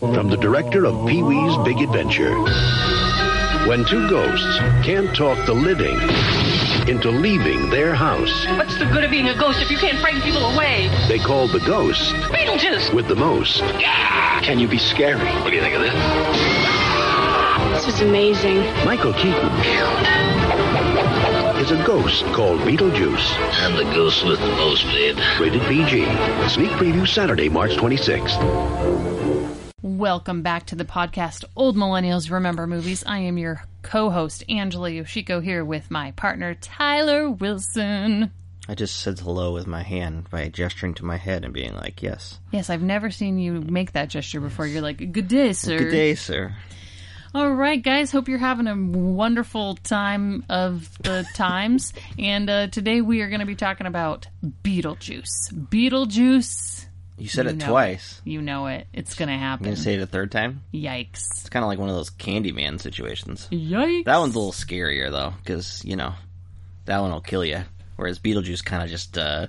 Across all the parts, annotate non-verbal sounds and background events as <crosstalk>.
From the director of Pee Wee's Big Adventure. When two ghosts can't talk the living into leaving their house, What's the good of being a ghost if you can't frighten people away? they call the ghost Beetlejuice! with the most. Can you be scary? What do you think of this? This is amazing. Michael Keaton is a ghost called Beetlejuice. I'm the ghost with the most, babe. Rated PG. Sneak preview Saturday, March 26th. Welcome back to the podcast Old Millennials Remember Movies. I am your co host, Angela Yoshiko, here with my partner, Tyler Wilson. I just said hello with my hand by gesturing to my head and being like, yes. Yes, I've never seen you make that gesture before. You're like, good day, sir. Good day, sir. All right, guys. Hope you're having a wonderful time of the times. and uh, today we are going to be talking about Beetlejuice. Beetlejuice. You said You it twice. You know it. It's going to You happen. gonna say it a third time? Yikes. It's kind of like one of those Candyman situations. Yikes. That one's a little scarier though, because you know that one will kill you. Whereas Beetlejuice kind of just uh,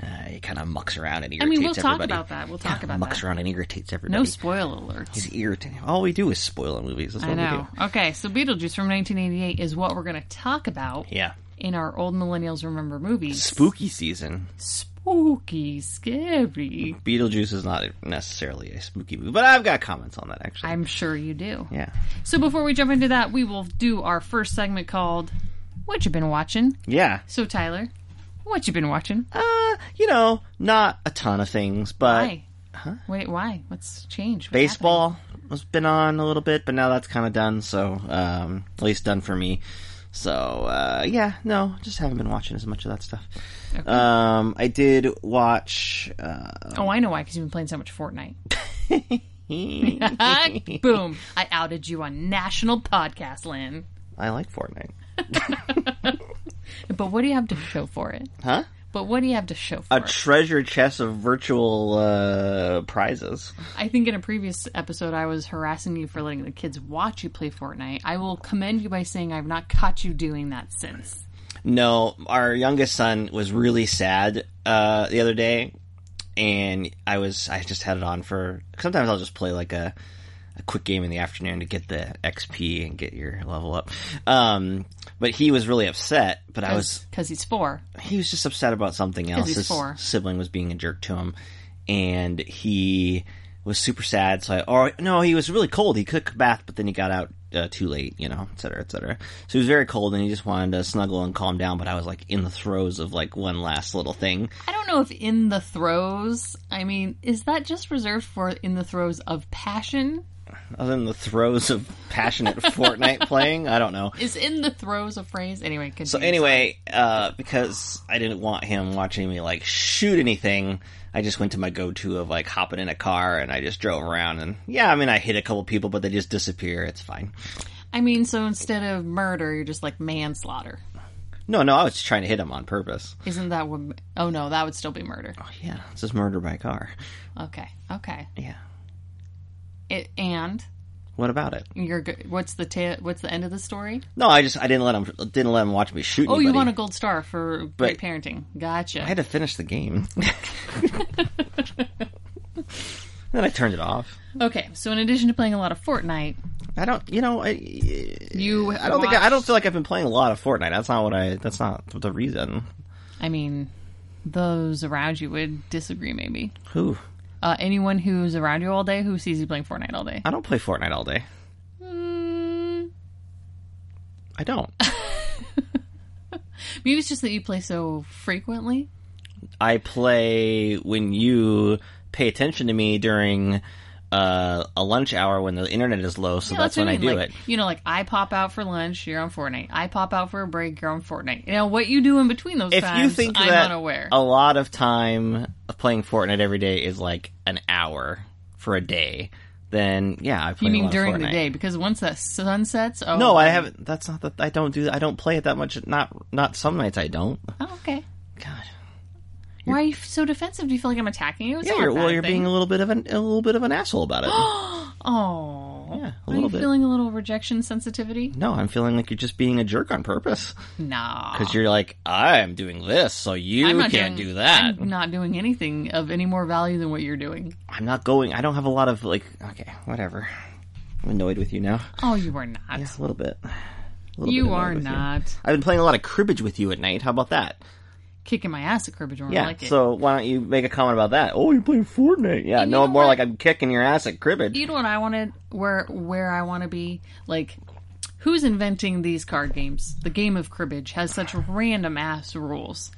uh he kind of mucks around and I irritates mean, we'll talk everybody. about that. We'll talk Yeah, about mucks that. around and irritates everybody. No spoiler alerts. He's irritating. All we do is spoil movies. That's what I we know. do. Okay, so Beetlejuice from 1988 is what we're going to talk about Yeah. in our Old Millennials Remember movies. Spooky season. Spooky, scary. Beetlejuice is not necessarily a spooky movie, but I've got comments on that actually. I'm sure you do. yeah. So before we jump into that, we will do our first segment called "What You Been Watching." Yeah. So Tyler, what you been watching? Uh, you know, not a ton of things, but Why? Huh? Wait, why? What's changed? What's baseball has been on a little bit, but now that's kind of done. So, um, at least done for me. So, uh, yeah, no, just haven't been watching as much of that stuff. Um, I did watch. Uh. Oh, I know why. Because you've been playing so much Fortnite. <laughs> <laughs> Boom! I outed you on national podcast land. I like Fortnite, <laughs> But what do you have to show for it? huh? But what do you have to show for A it? treasure chest of virtual uh, prizes. I think in a previous episode I was harassing you for letting the kids watch you play Fortnite. I will commend you by saying I've not caught you doing that since. No, our youngest son was really sad uh, the other day, and I was I just had it on for. Sometimes I'll just play like a a quick game in the afternoon to get the XP and get your level up. Um, but he was really upset. But I was because he's four. he was just upset about something else. he's His four. sibling was being a jerk to him, and he was super sad. So I, or no, he was really cold. He took a bath, but then he got out uh, too late, you know, et cetera, et cetera. So he was very cold, and he just wanted to snuggle and calm down. But I was like in the throes of like one last little thing. I don't know if in the throes. I mean, is that just reserved for in the throes of passion? Other than the throes of passionate <laughs> Fortnite playing, I don't know. Is in the throes of phrase? Anyway, continue. So anyway, uh, because I didn't want him watching me like shoot anything, I just went to my go-to of like hopping in a car and I just drove around and yeah, I mean I hit a couple people, but they just disappear. It's fine. I mean, so instead of murder, you're just like manslaughter. No, no, I was trying to hit him on purpose. Isn't that what? Oh no, that would still be murder. Oh yeah, it's just murder by car. Okay, okay. Yeah. It, and What about it? you're. What's the ta- What's the end of the story? No, I just I didn't let him didn't let him watch me shoot. Oh, you anybody. won a gold star for great parenting. Gotcha. I had to finish the game. <laughs> <laughs> then I turned it off. Okay, so in addition to playing a lot of Fortnite, I don't, you know, I you I don't think I, I don't feel like I've been playing a lot of Fortnite. That's not what I. That's not the reason. I mean, those around you would disagree. Maybe Who? Uh, anyone who's around you all day who sees you playing Fortnite all day. I don't play Fortnite all day. Mm, I don't. <laughs> maybe it's just that you play so frequently. I play when you pay attention to me during uh, a lunch hour when the internet is low. So Yeah, that's, what when I, mean. do like, it. You know, like I pop out for lunch, you're on Fortnite. I pop out for a break, you're on Fortnite. You know what you do in between those If times? you think I'm that unaware. a lot of time of playing Fortnite every day is like an hour for a day, then yeah, I play. you mean during the day? Because once the sun sets, oh No, I haven't. That's not that. I don't do. I don't play it that much. Not not some nights. I don't. Oh, okay. God. Why are you so defensive? Do you feel like I'm attacking you? It's Yeah, not you're, well, you're thing. being a little bit of an a little bit of an asshole about it. <gasps> Oh, Yeah, a Are little you bit. feeling a little rejection sensitivity? No, I'm feeling like you're just being a jerk on purpose. No, Because you're like, I'm doing this, so you can't doing, do that. I'm not doing anything of any more value than what you're doing. I'm not going. I don't have a lot of like. Okay, whatever. I'm annoyed with you now. Oh, you are not. Yeah, a little bit. A little you annoyed are with you. not. I've been playing a lot of cribbage with you at night. How about that? Kicking my ass at cribbage more Yeah. like it. so why don't you make a comment about that? Oh, you're playing Fortnite. Yeah. No, more what? like I'm kicking your ass at cribbage. you know what I wanted? Where where I want to be? Like, who's inventing these card games? The game of cribbage has such random ass rules,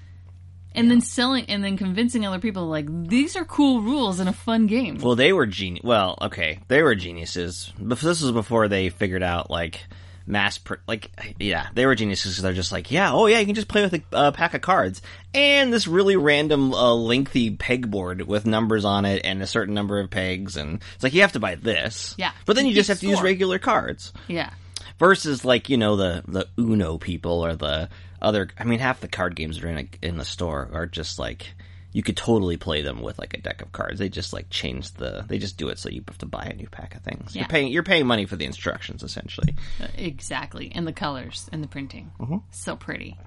and then selling and then convincing other people like these are cool rules in a fun game. Well, they were genius. Well, okay, they were geniuses. But this was before they figured out like mass, pr- like yeah, they were geniuses they're just like, yeah, oh yeah, you can just play with a uh, pack of cards and this really random, uh, lengthy pegboard with numbers on it and a certain number of pegs, and it's like you have to buy this. Yeah. but then you You just have to use regular cards yeah, versus like you know the the Uno people or the other. I mean, half the card games that are in a, in the store are just like you could totally play them with like a deck of cards. They just like change the. They just do it so you have to buy a new pack of things. Yeah. You're paying you're paying money for the instructions essentially. exactly. And the colors and the printing, Mm-hmm. so pretty.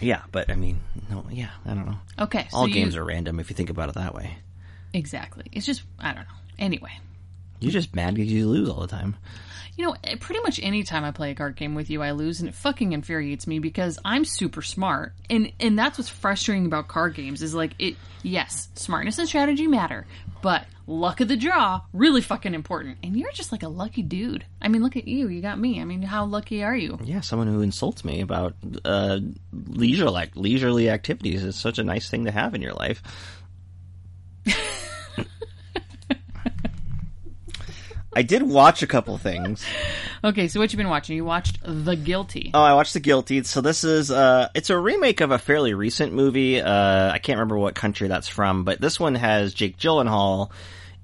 Yeah, but I mean, no, yeah, I don't know. Okay, so All you- games are random if you think about it that way. exactly. It's just I don't know. Anyway, You're just mad because you lose all the time. You know, eh, pretty much any time I play a card game with you, I lose, and it fucking infuriates me because I'm super smart, and and that's what's frustrating about card games is like it. Yes, smartness and strategy matter, but luck of the draw really fucking important. And you're just like a lucky dude. I mean, look at you. You got me. I mean, how lucky are you? Yeah, someone who insults me about uh, leisure like leisurely activities is such a nice thing to have in your life. I did watch a couple things. Okay, so what you been watching? You watched The Guilty. Oh, I watched The Guilty. So this is uh it's a remake of a fairly recent movie. Uh I can't remember what country that's from, but this one has Jake Gyllenhaal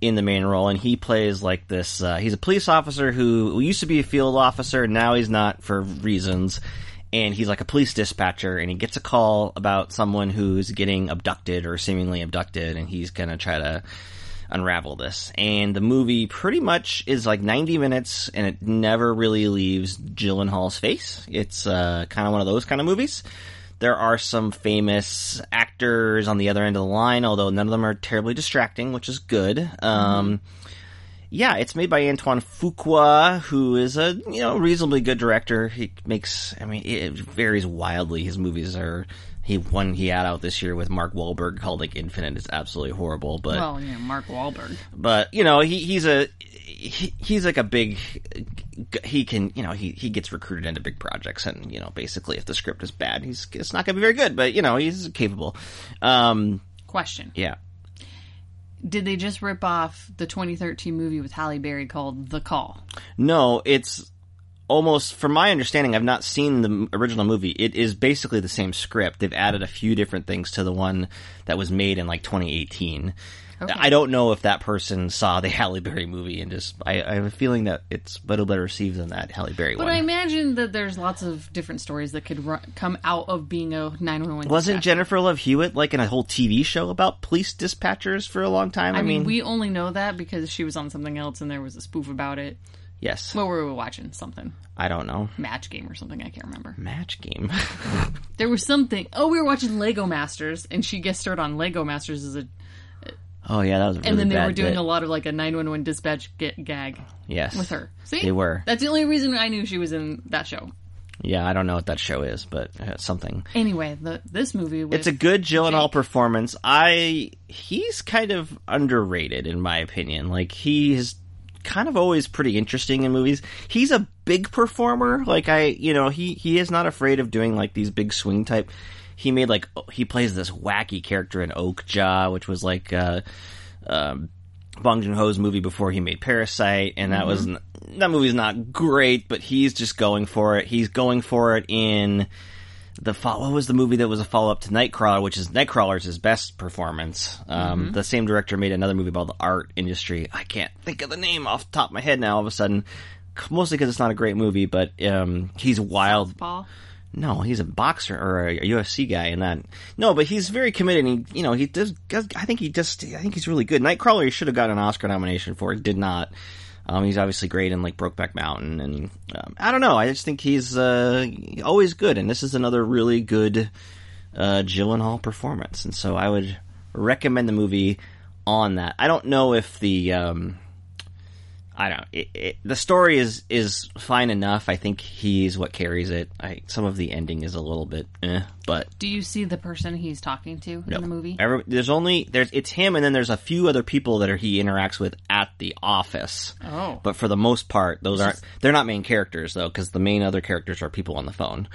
in the main role and he plays like this uh he's a police officer who, who used to be a field officer, now he's not for reasons. And he's like a police dispatcher and he gets a call about someone who's getting abducted or seemingly abducted and he's going to try to unravel this. And the movie pretty much is like 90 minutes and it never really leaves Gyllenhaal's face. It's uh, kind of one of those kind of movies. There are some famous actors on the other end of the line, although none of them are terribly distracting, which is good. Um, yeah, it's made by Antoine Fuqua, who is a you know reasonably good director. He makes, I mean, it varies wildly. His movies are. He one he had out this year with Mark Wahlberg called like Infinite is absolutely horrible, but Well, yeah, Mark Wahlberg. but you know he he's a he, he's like a big he can you know he he gets recruited into big projects and you know basically if the script is bad he's it's not going to be very good but you know he's capable um Question: yeah Did they just rip off the 2013 movie with Halle Berry called The Call? no it's almost from my understanding i've not seen the original movie it is basically the same script they've added a few different things to the one that was made in like 2018 Okay. I don't know if that person saw the <laughs> Halle Berry movie and just I, I have a feeling that it's a little better received than that Halle Berry But one. I imagine that there's lots of different stories that could ru- come out of being a 911. Wasn't dispatcher. Jennifer Love Hewitt like in a whole TV show about police dispatchers for a long time? I mean, we only know that because she was on something else and there was a spoof about it. Yes. What were we watching? Something. I don't know. Match game or something. I can't remember. Match game. <laughs> There was something. Oh, we were watching Lego Masters and she guest starred on Lego Masters as a. oh yeah, that was really And then they were doing bit. a lot of like a 911 dispatch ga- gag yes with her. See? They were. That's the only reason I knew she was in that show. Yeah, I don't know what that show is, but uh, something. Anyway, the this movie with It's a good Gyllenhaal Jake. performance. I he's kind of underrated in my opinion. Like he is kind of always pretty interesting in movies. He's a big performer. Like I, you know, he he is not afraid of doing like these big swing type. He made like he plays this wacky character in Okja, which was like uh um Bong Joon Ho's movie before he made Parasite, and that was that movie's not great, but he's just going for it. He's going for it in the fo- what was the movie that was a follow up to Nightcrawler, which is Nightcrawler's his best performance. Um, The same director made another movie about the art industry. I can't think of the name off the top of my head now. All of a sudden, mostly because it's not a great movie, but um, he's wild. No, he's a boxer or a UFC guy, and that. No, but he's very committed. And he, you know, he does. does- I think he just. I think he's really good. Nightcrawler, he should have gotten an Oscar nomination for. He did not. Um, he's obviously great in like Brokeback Mountain, and um, I don't know. I just think he's uh, always good, and this is another really good uh, Gyllenhaal performance, and so I would recommend the movie on that. I don't know if the um, I don't. It, it, the story is is fine enough. I think he's what carries it. I, some of the ending is a little bit, eh, but Do you see the person he's talking to no. in the movie? Every, there's only there's it's him, and then there's a few other people that are he interacts with at the office. Oh. but for the most part, those aren't. They're not main characters though, because the main other characters are people on the phone.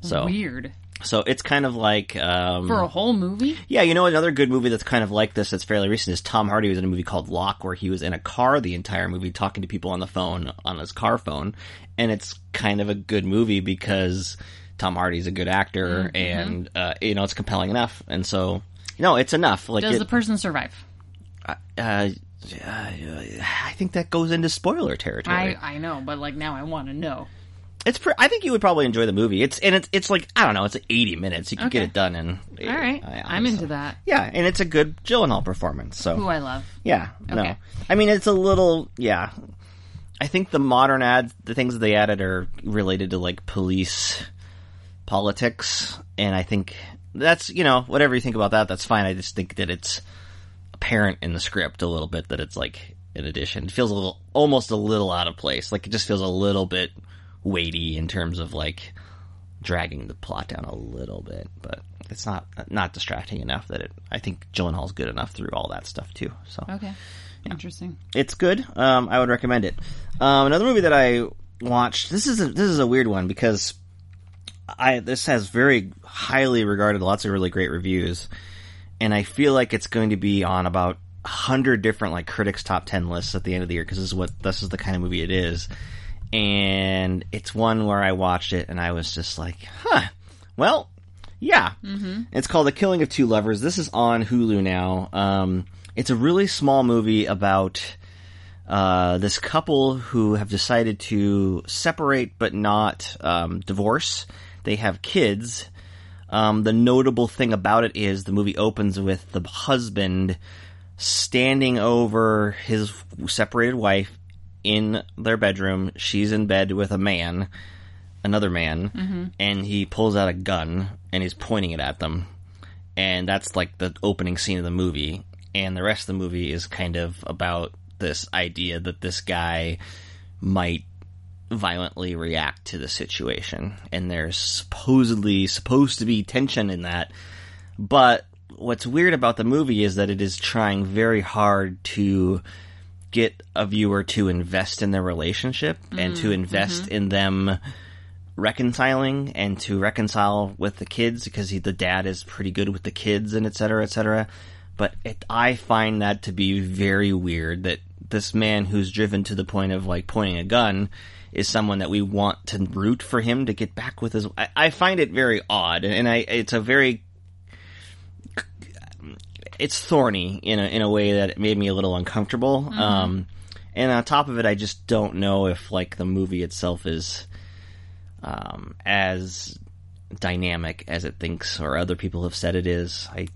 So Weird. So it's kind of like um, For a whole movie? yeah, you know another good movie that's kind of like this that's fairly recent is Tom Hardy was in a movie called Locke where he was in a car the entire movie talking to people on the phone on his car phone and it's kind of a good movie because Tom Hardy's a good actor and uh, you know it's compelling enough and so no, it's enough like Does it, the person survive? uh, uh, I think that goes into spoiler territory. I, I know, but like now I want to know. It's pre- I think you would probably enjoy the movie. It's and it's it's like I don't know, it's like 80 minutes. You can get it done in All right. I'm into that. Yeah, and it's a good Gyllenhaal performance. So Who I love. Yeah, no. I mean, it's a little, yeah. I think the modern ads, the things that they added are related to like police politics, and I think that's, you know, whatever you think about that, that's fine. I just think that it's apparent in the script a little bit that it's like an addition. It feels a little, almost a little out of place. Like it just feels a little bit weighty in terms of like dragging the plot down a little bit, but it's not not distracting enough that it. I think Gyllenhaal's good enough through all that stuff too. So Okay. Interesting. it's good. Um, I would recommend it. Um, another movie that I watched. This is a, this is a weird one because I this has very highly regarded, lots of really great reviews, and I feel like it's going to be on about hundred different like critics top ten lists at the end of the year because this is what this is the kind of movie it is, and it's one where I watched it and I was just like, huh, well, yeah. Mm-hmm. It's called The Killing of Two Lovers. This is on Hulu now. Um, it's a really small movie about uh, this couple who have decided to separate but not um, divorce. They have kids. Um, the notable thing about it is the movie opens with the husband standing over his separated wife in their bedroom. She's in bed with a man, another man, mm-hmm. and he pulls out a gun and he's pointing it at them. And that's like the opening scene of the movie. And the rest of the movie is kind of about this idea that this guy might violently react to the situation. And there's supposedly supposed to be tension in that. But what's weird about the movie is that it is trying very hard to get a viewer to invest in their relationship and to mm, invest mm-hmm. in them reconciling and to reconcile with the kids because he, the dad is pretty good with the kids and et cetera, et cetera. But it, I find that to be very weird that this man who's driven to the point of like pointing a gun is someone that we want to root for him to get back with his. I, I find it very odd, and I it's a very it's thorny in a in a way that made me a little uncomfortable. Um, and on top of it, I just don't know if like the movie itself is um, as dynamic as it thinks or other people have said it is. I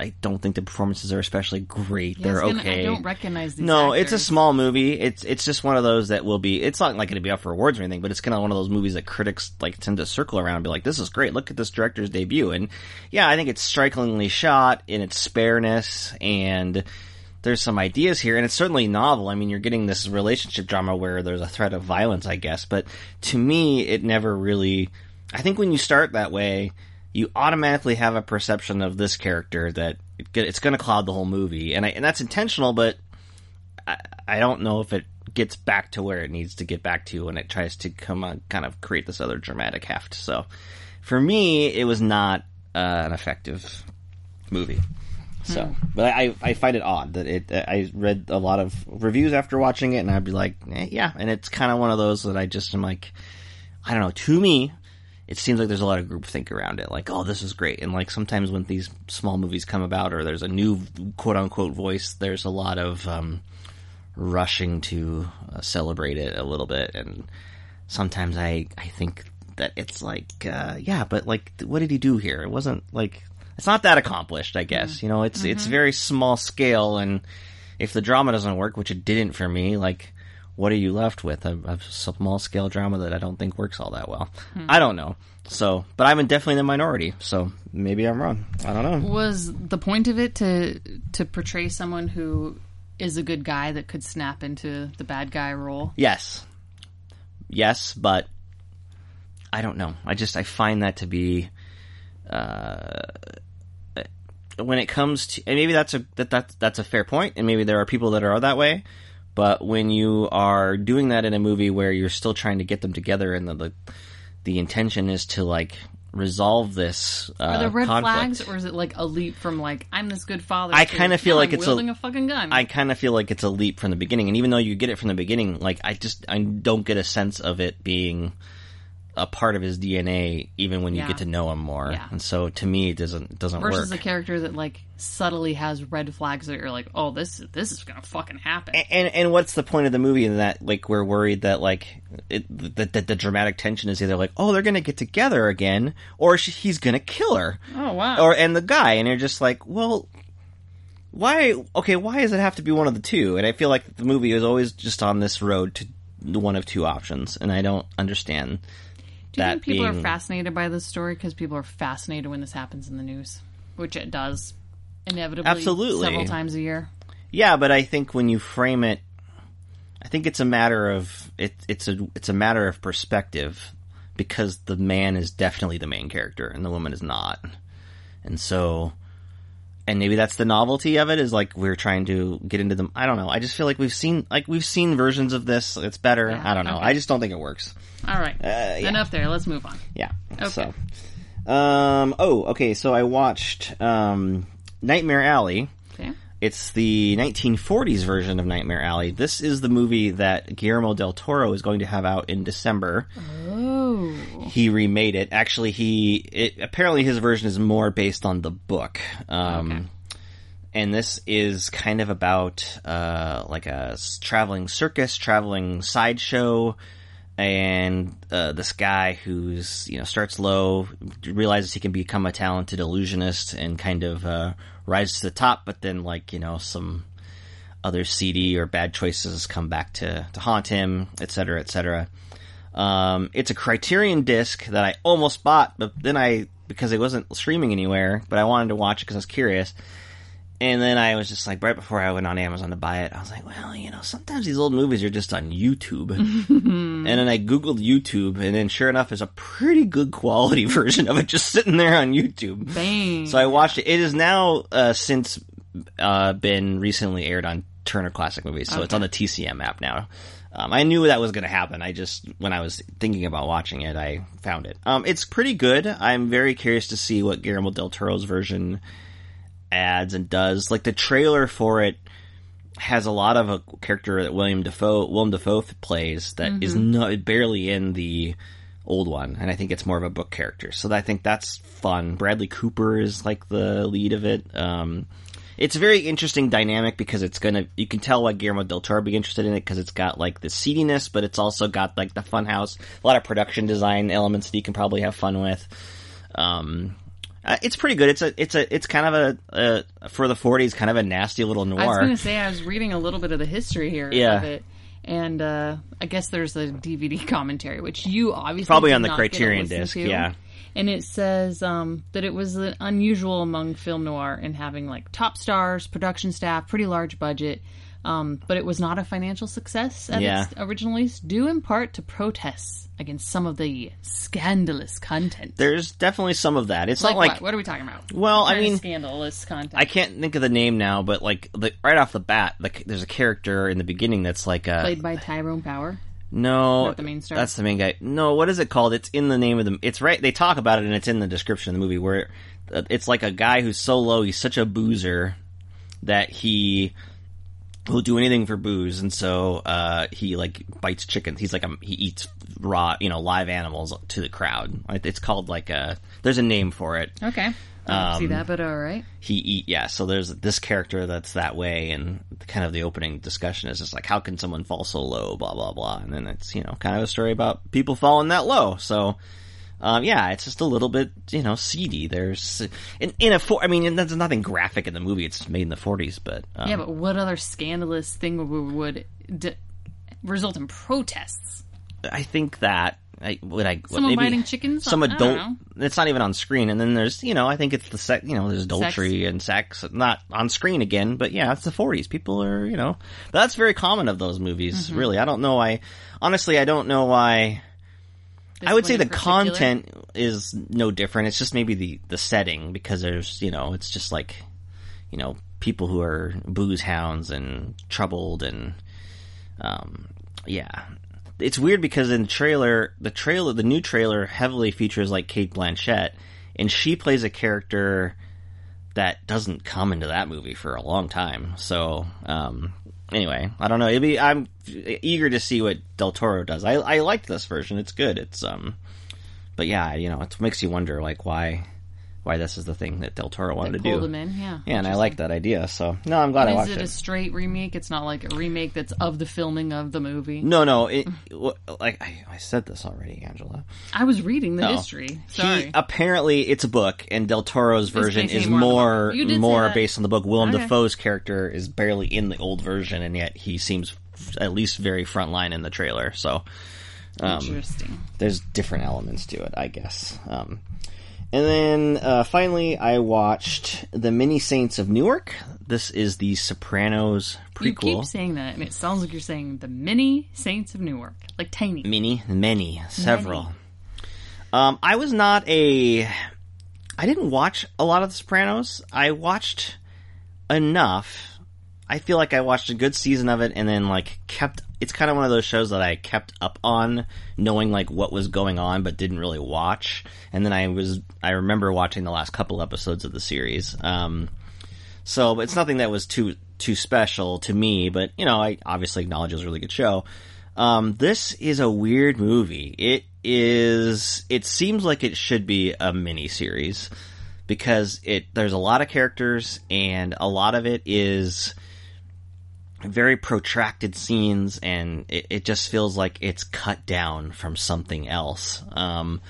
I don't think the performances are especially great. Yeah, They're gonna- okay. I don't recognize these No, it's a small movie. It's it's just one of those that will be. It's not like going to be up for awards or anything, but it's kind of one of those movies that critics like tend to circle around and be like, "This is great. Look at this director's debut." And yeah, I think it's strikingly shot in its spareness, and there's some ideas here, and it's certainly novel. I mean, you're getting this relationship drama where there's a threat of violence, I guess, but to me, it never really. I think when you start that way, you automatically have a perception of this character that it, it's going to cloud the whole movie, and I, and that's intentional, but I, I don't know if it gets back to where it needs to get back to when it tries to come on, kind of create this other dramatic heft. So, for me, it was not uh, an effective movie. So, but I, I find it odd that it. I read a lot of reviews after watching it, and I'd be like, eh, yeah, and it's kind of one of those that I just am like, I don't know. To me, it seems like there's a lot of groupthink around it. Like, oh, this is great. And like sometimes when these small movies come about or there's a new quote unquote voice, there's a lot of um, rushing to uh, celebrate it a little bit. And sometimes I, I think that it's like, uh, yeah, but like, what did he do here? It wasn't like, it's not that accomplished, I guess. You know, it's, it's very small scale. And if the drama doesn't work, which it didn't for me, like, what are you left with? A, a small scale drama that I don't think works all that well. Hmm. I don't know. So, but I'm definitely in the minority. So maybe I'm wrong. I don't know. Was the point of it to to portray someone who is a good guy that could snap into the bad guy role? Yes, yes, but I don't know. I just I find that to be. Uh, when it comes to, and maybe that's a that that's that's a fair point, and maybe there are people that are that way. But when you are doing that in a movie where you're still trying to get them together, and the the, the intention is to like resolve this uh, Are there red conflict, flags, or is it like a leap from like I'm this good father? I kinda feel like I'm it's a- wielding a, fucking gun. I kind of feel like it's a leap from the beginning, and even though you get it from the beginning, like I just I don't get a sense of it being a part of his DNA, even when you Yeah. get to know him more. Yeah. And so to me, it doesn't it doesn't versus work. a character that like subtly has red flags that you're like, oh, this this is gonna fucking happen. and and what's the point of the movie in that like we're worried that like it, that the, the dramatic tension is either like oh they're gonna get together again or she, he's gonna kill her oh wow. or and the guy and you're just like well why okay why does it have to be one of the two and I feel like the movie is always just on this road to one of two options and I don't understand Do you that think people being are fascinated by this story because people are fascinated when this happens in the news, which it does inevitably Absolutely. several times a year? Yeah, but I think when you frame it, I think it's a matter of it, it's a it's a matter of perspective because the man is definitely the main character and the woman is not, and so. And maybe that's the novelty of it is like we're trying to get into them. I don't know. I just feel like we've seen like we've seen versions of this. It's better. Yeah, I don't know. okay. I just don't think it works. All right, Uh, yeah. enough there. Let's move on. Yeah. Okay. So, um. Oh, okay. So I watched um, Nightmare Alley. Okay. It's the 1940s version of Nightmare Alley. This is the movie that Guillermo del Toro is going to have out in December. Oh, He remade it. Actually, he it, apparently his version is more based on the book. Um, Okay. And this is kind of about uh, like a traveling circus, traveling sideshow, and uh, this guy who's you know starts low, realizes he can become a talented illusionist, and kind of uh, rises to the top. But then, like you know, some other seedy or bad choices come back to to haunt him, et cetera, et cetera. Um, it's a Criterion disc that I almost bought, but then I because it wasn't streaming anywhere, but I wanted to watch it because I was curious. And then I was just like, right before I went on Amazon to buy it, I was like, well, you know, sometimes these old movies are just on YouTube. <laughs> and then I Googled YouTube, and then sure enough, there's a pretty good quality <laughs> version of it just sitting there on YouTube. bang. So I watched it. It is now uh, since uh, been recently aired on Turner Classic Movies, so it's on the TCM app now. Um, I knew that was going to happen. I just when I was thinking about watching it, I found it. Um, it's pretty good. I'm very curious to see what Guillermo del Toro's version adds and does. Like the trailer for it has a lot of a character that William Dafoe William Dafoe plays that is not barely in the old one, and I think it's more of a book character. So I think that's fun. Bradley Cooper is like the lead of it. Um, it's a very interesting dynamic because it's gonna you can tell why Guillermo del Toro be interested in it because it's got like the seediness, but it's also got like the funhouse, a lot of production design elements that you can probably have fun with. Um, uh, it's pretty good. It's a it's a it's kind of a, a for the 40s kind of a nasty little noir. I was going to say I was reading a little bit of the history here Yeah. of it, and uh, I guess there's a DVD <laughs> commentary, which you obviously Probably on the Criterion disc, to. yeah. And it says um, that it was unusual among film noir in having like top stars, production staff, pretty large budget. Um, but it was not a financial success at Yeah. its original release, due in part to protests against some of the scandalous content. There's definitely some of that. It's like, not like what? What are we talking about? Well, I mean, scandalous content. I can't think of the name now, but like the, right off the bat, like there's a character in the beginning that's like a played by Tyrone Power. no, Not the main star? That's the main guy. No, what is it called? It's in the name of the. It's right. They talk about it and it's in the description of the movie where uh, it's like a guy who's so low, he's such a boozer that he will do anything for booze, and so uh, he like bites chickens. He's like a, he eats raw, you know, live animals to the crowd. It's called like a. There's a name for it. Okay. I see Um, that, but all right. he eat yeah so there's this character that's that way and kind of the opening discussion is just like how can someone fall so low blah blah blah and then it's you know kind of a story about people falling that low so um, yeah it's just a little bit you know seedy there's in, in a for i mean there's nothing graphic in the movie it's made in the 40s but um, Yeah, but what other scandalous thing would, would d- result in protests. I think that I would I Someone maybe biting chickens? Some don't adult. It's not even on screen, and then there's you know I think it's the sex. You know, there's adultery and sex, not on screen again. But yeah, it's the 40s. People are you know that's very common of those movies. Mm-hmm. Really, I don't know why. Honestly, I don't know why. I would say the particular. content is no different. It's just maybe the the setting because there's you know it's just like you know people who are booze hounds and troubled and um yeah. It's weird because in the trailer, the trailer, the new trailer heavily features like Cate Blanchett, and she plays a character that doesn't come into that movie for a long time. So, um, anyway, I don't know. It'd be, I'm eager to see what Del Toro does. I, I liked this version. It's good. It's, um, but yeah, you know, it makes you wonder like why, why this is the thing that Del Toro wanted to do. him in, yeah. Yeah, and I like that idea. So, no, I'm glad I Is watched it it. a straight remake? It's not like a remake that's of the filming of the movie. No, no, it, <laughs> like I, I said this already, Angela. I was reading the history. Sorry. He apparently it's a book, and Del Toro's version is more more book. You did say more based on the book. Willem Okay. Dafoe's character is barely in the old version, and yet he seems at least very frontline in the trailer. So um, Interesting. there's different elements to it, I guess. Um, and then uh, finally, I watched The Mini Saints of Newark. This is the Sopranos prequel. You keep saying that, and it sounds like you're saying the mini Saints of Newark, like tiny. Many, many, several. Um, I was not a. I didn't watch a lot of The Sopranos. I watched enough. I feel like I watched a good season of it and then like kept. It's kind of one of those shows that I kept up on, knowing like what was going on, but didn't really watch. And then I was. I remember watching the last couple episodes of the series. Um, so it's nothing that was too too special to me, but you know, I obviously acknowledge it was a really good show. Um, this is a weird movie. It is. It seems like it should be a mini series because it there's a lot of characters and a lot of it is very protracted scenes and it, it just feels like it's cut down from something else. Um,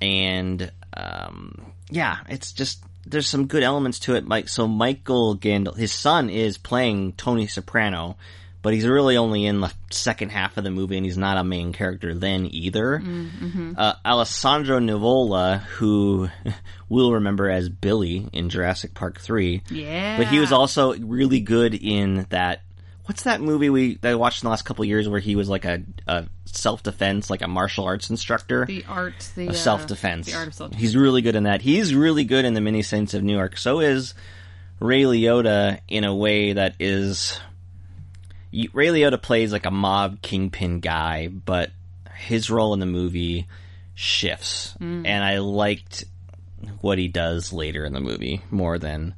and um, yeah, it's just there's some good elements to it. Mike, so Michael Gandol, his son is playing Tony Soprano, but he's really only in the second half of the movie, and he's not a main character then either. Uh, Alessandro Nivola, who <laughs> we'll remember as Billy in Jurassic Park three, Yeah. but he was also really good in that. What's that movie we that I watched in the last couple of years where he was like a, a self defense, like a martial arts instructor? the art, the uh, self defense. the art of self. He's really good in that. He's really good in the Mini Saints of New York. So is Ray Liotta in a way that is. Ray Liotta plays like a mob kingpin guy, but his role in the movie shifts, Mm. and I liked what he does later in the movie more than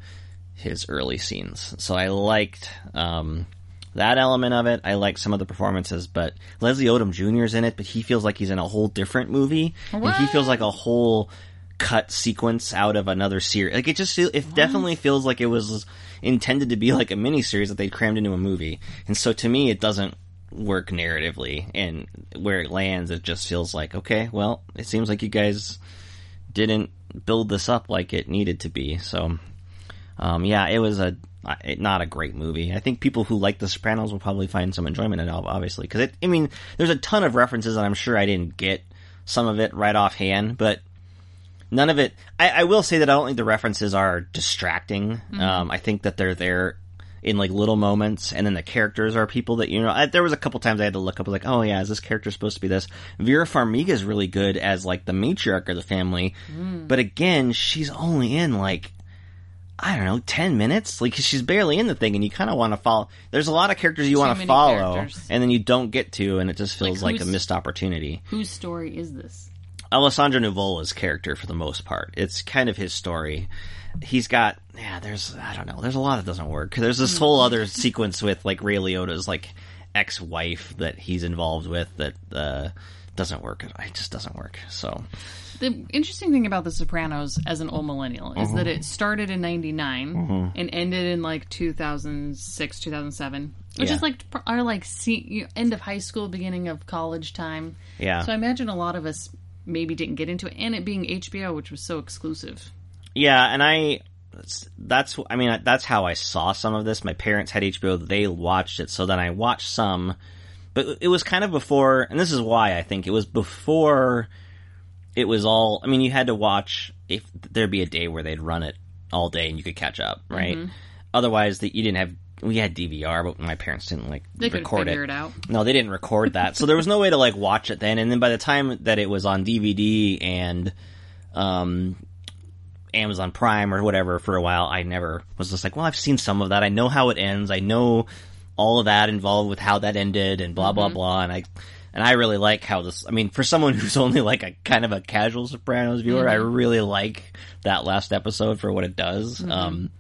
his early scenes. So I liked um, that element of it. I like some of the performances, but Leslie Odom Jr. is in it, but he feels like he's in a whole different movie, and he feels like a whole cut sequence out of another series. Like it just it definitely feels like it was intended to be like a mini series that they crammed into a movie, and so to me it doesn't work narratively, and where it lands, it just feels like okay, well, it seems like you guys didn't build this up like it needed to be. So, um, yeah, it was a not a great movie. I think people who like The Sopranos will probably find some enjoyment in it, obviously, because it. I mean, there's a ton of references, and I'm sure I didn't get some of it right offhand, but none of it. I, I will say that I don't think the references are distracting. Um, I think that they're there in like little moments, and then the characters are people that you know. I, there was a couple times I had to look up, like, oh yeah, is this character supposed to be this? Vera Farmiga is really good as like the matriarch of the family, but again, she's only in like. I don't know, ten minutes. Like she's barely in the thing, and you kind of want to follow. There's a lot of characters you want to follow, characters. and then you don't get to, and it just feels Like, like, a missed opportunity. Whose story is this? Alessandro Nivola's character for the most part. It's kind of his story. He's got yeah. There's I don't know. There's a lot that doesn't work. There's this whole other sequence with like Ray Liotta's like ex-wife that he's involved with that uh, doesn't work. It just doesn't work. So The interesting thing about The Sopranos as an old millennial is that uh-huh. it started in 99 uh-huh. and ended in like 2006, 2007, which Yeah. is like our like se- end of high school, beginning of college time. yeah, So I imagine a lot of us maybe didn't get into it, and it being HBO, which was so exclusive. yeah, and I. That's I mean that's how I saw some of this. My parents had HBO; they watched it, so then I watched some, but it was kind of before, and this is why I think it was before it was all. I mean, you had to watch if there'd be a day where they'd run it all day and you could catch up, right? Mm-hmm. Otherwise, that you didn't have. We had DVR, but my parents didn't like They record figure it out. No, they didn't record that, so there was no way to like watch it then. And then by the time that it was on DVD and um, Amazon Prime or whatever for a while, I never was just like, well, I've seen some of that. I know how it ends. I know all of that involved with how that ended and blah blah blah. And I and I really like how this. I mean, for someone <laughs> who's only like a kind of a casual Sopranos viewer, I mm-hmm. really like that last episode for what it does. Mm-hmm. Um,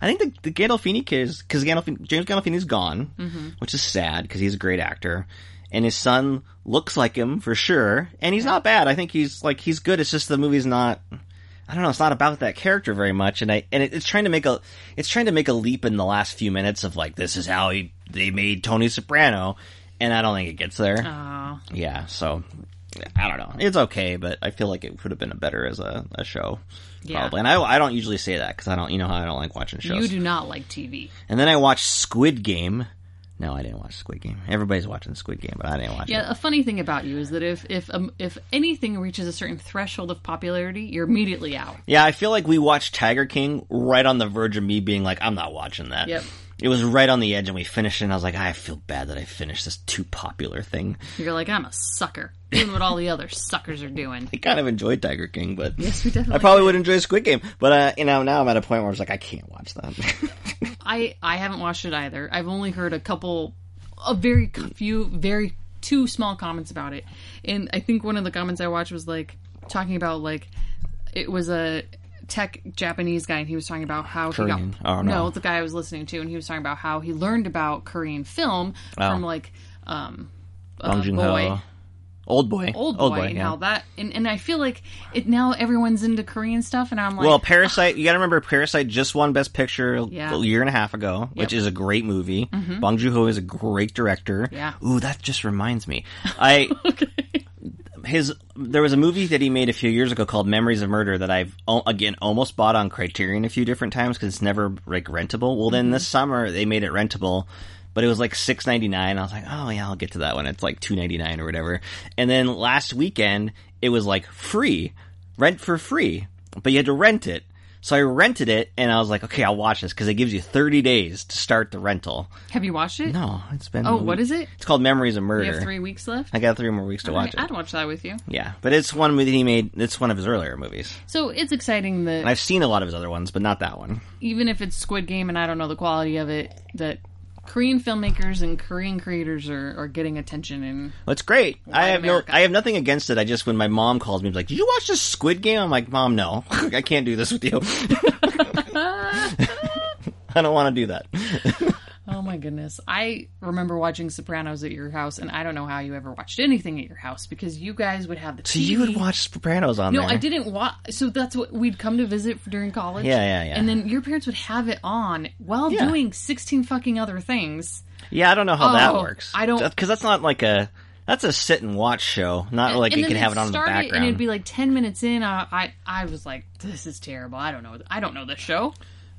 I think the, the Gandolfini kids, because Gandolfini, James Gandolfini's gone, mm-hmm. which is sad because he's a great actor, and his son looks like him for sure, and he's not bad. I think he's like he's good. It's just the movie's not. I don't know. It's not about that character very much, and I and it, it's trying to make a it's trying to make a leap in the last few minutes of like this is how he they made Tony Soprano, and I don't think it gets there. Oh, Yeah, so I don't know. It's okay, but I feel like it would have been a better as a, a show. Yeah. Probably. And I, I don't usually say that because I don't, you know how I don't like watching shows. you do not like TV. And then I watched Squid Game. No, I didn't watch Squid Game. Everybody's watching Squid Game, but I didn't watch Yeah, it. Yeah, a funny thing about you is that if if um, if anything reaches a certain threshold of popularity, you're immediately out. Yeah, I feel like we watched Tiger King right on the verge of me being like, I'm not watching that. Yep. It was right on the edge, and we finished it, and I was like, I feel bad that I finished this too popular thing. You're like, I'm a sucker, doing what all the other suckers are doing. I kind of enjoyed Tiger King, but Yes, we definitely. I probably would enjoy Squid Game. But, uh, you know, now I'm at a point where I was like, I can't watch that. <laughs> I I haven't watched it either. I've only heard a couple, a very few, very two small comments about it, and I think one of the comments I watched was like talking about like it was a tech Japanese guy, and he was talking about how Korean. he got Oh, no. no, the guy I was listening to, and he was talking about how he learned about Korean film Oh. from like um uh, Joon-ho. boy. Old boy. Old boy, and yeah. how that and, and I feel like it now everyone's into Korean stuff and I'm like Well, Parasite. You got to remember, Parasite just won Best Picture Yeah. a year and a half ago, which is a great movie. Bong Joon Ho is a great director. Yeah. Ooh, that just reminds me. I <laughs> his there was a movie that he made a few years ago called Memories of Murder that I've again almost bought on Criterion a few different times because it's never like rentable. Well, then mm-hmm. this summer they made it rentable. But it was like six ninety nine. I was like, oh yeah, I'll get to that one. It's like two ninety nine or whatever. And then last weekend it was like free, rent for free, but you had to rent it. So I rented it, and I was like, okay, I'll watch this because it gives you thirty days to start the rental. have you watched it? No, it's been. Oh, what is it? It's called Memories of Murder. You have three weeks left. I got three more weeks to watch it. I'd watch that with you. Yeah, but it's one movie he made. It's one of his earlier movies. So it's exciting that And I've seen a lot of his other ones, but not that one. even if it's Squid Game and I don't know the quality of it, that Korean filmmakers and Korean creators are, are getting attention and that's great. I have America. no, I have nothing against it. I just when my mom calls me, like, "Did you watch this Squid Game?" I'm like, "Mom, no, <laughs> I can't do this with you. <laughs> <laughs> I don't want to do that." Oh my goodness. I remember watching Sopranos at your house and I don't know how you ever watched anything at your house because you guys would have the So you would watch Sopranos on No, there? I didn't watch. So that's what we'd come to visit during college. Yeah, yeah, yeah. And then your parents would have it on while Yeah. doing sixteen fucking other things. Yeah, I don't know how that Oh, works. I don't- because that's not like a that's a sit and watch show. Not like and you can have it on in the background. and it'd be like ten minutes in. I, I I was like, this is terrible. I don't know. I don't know this show.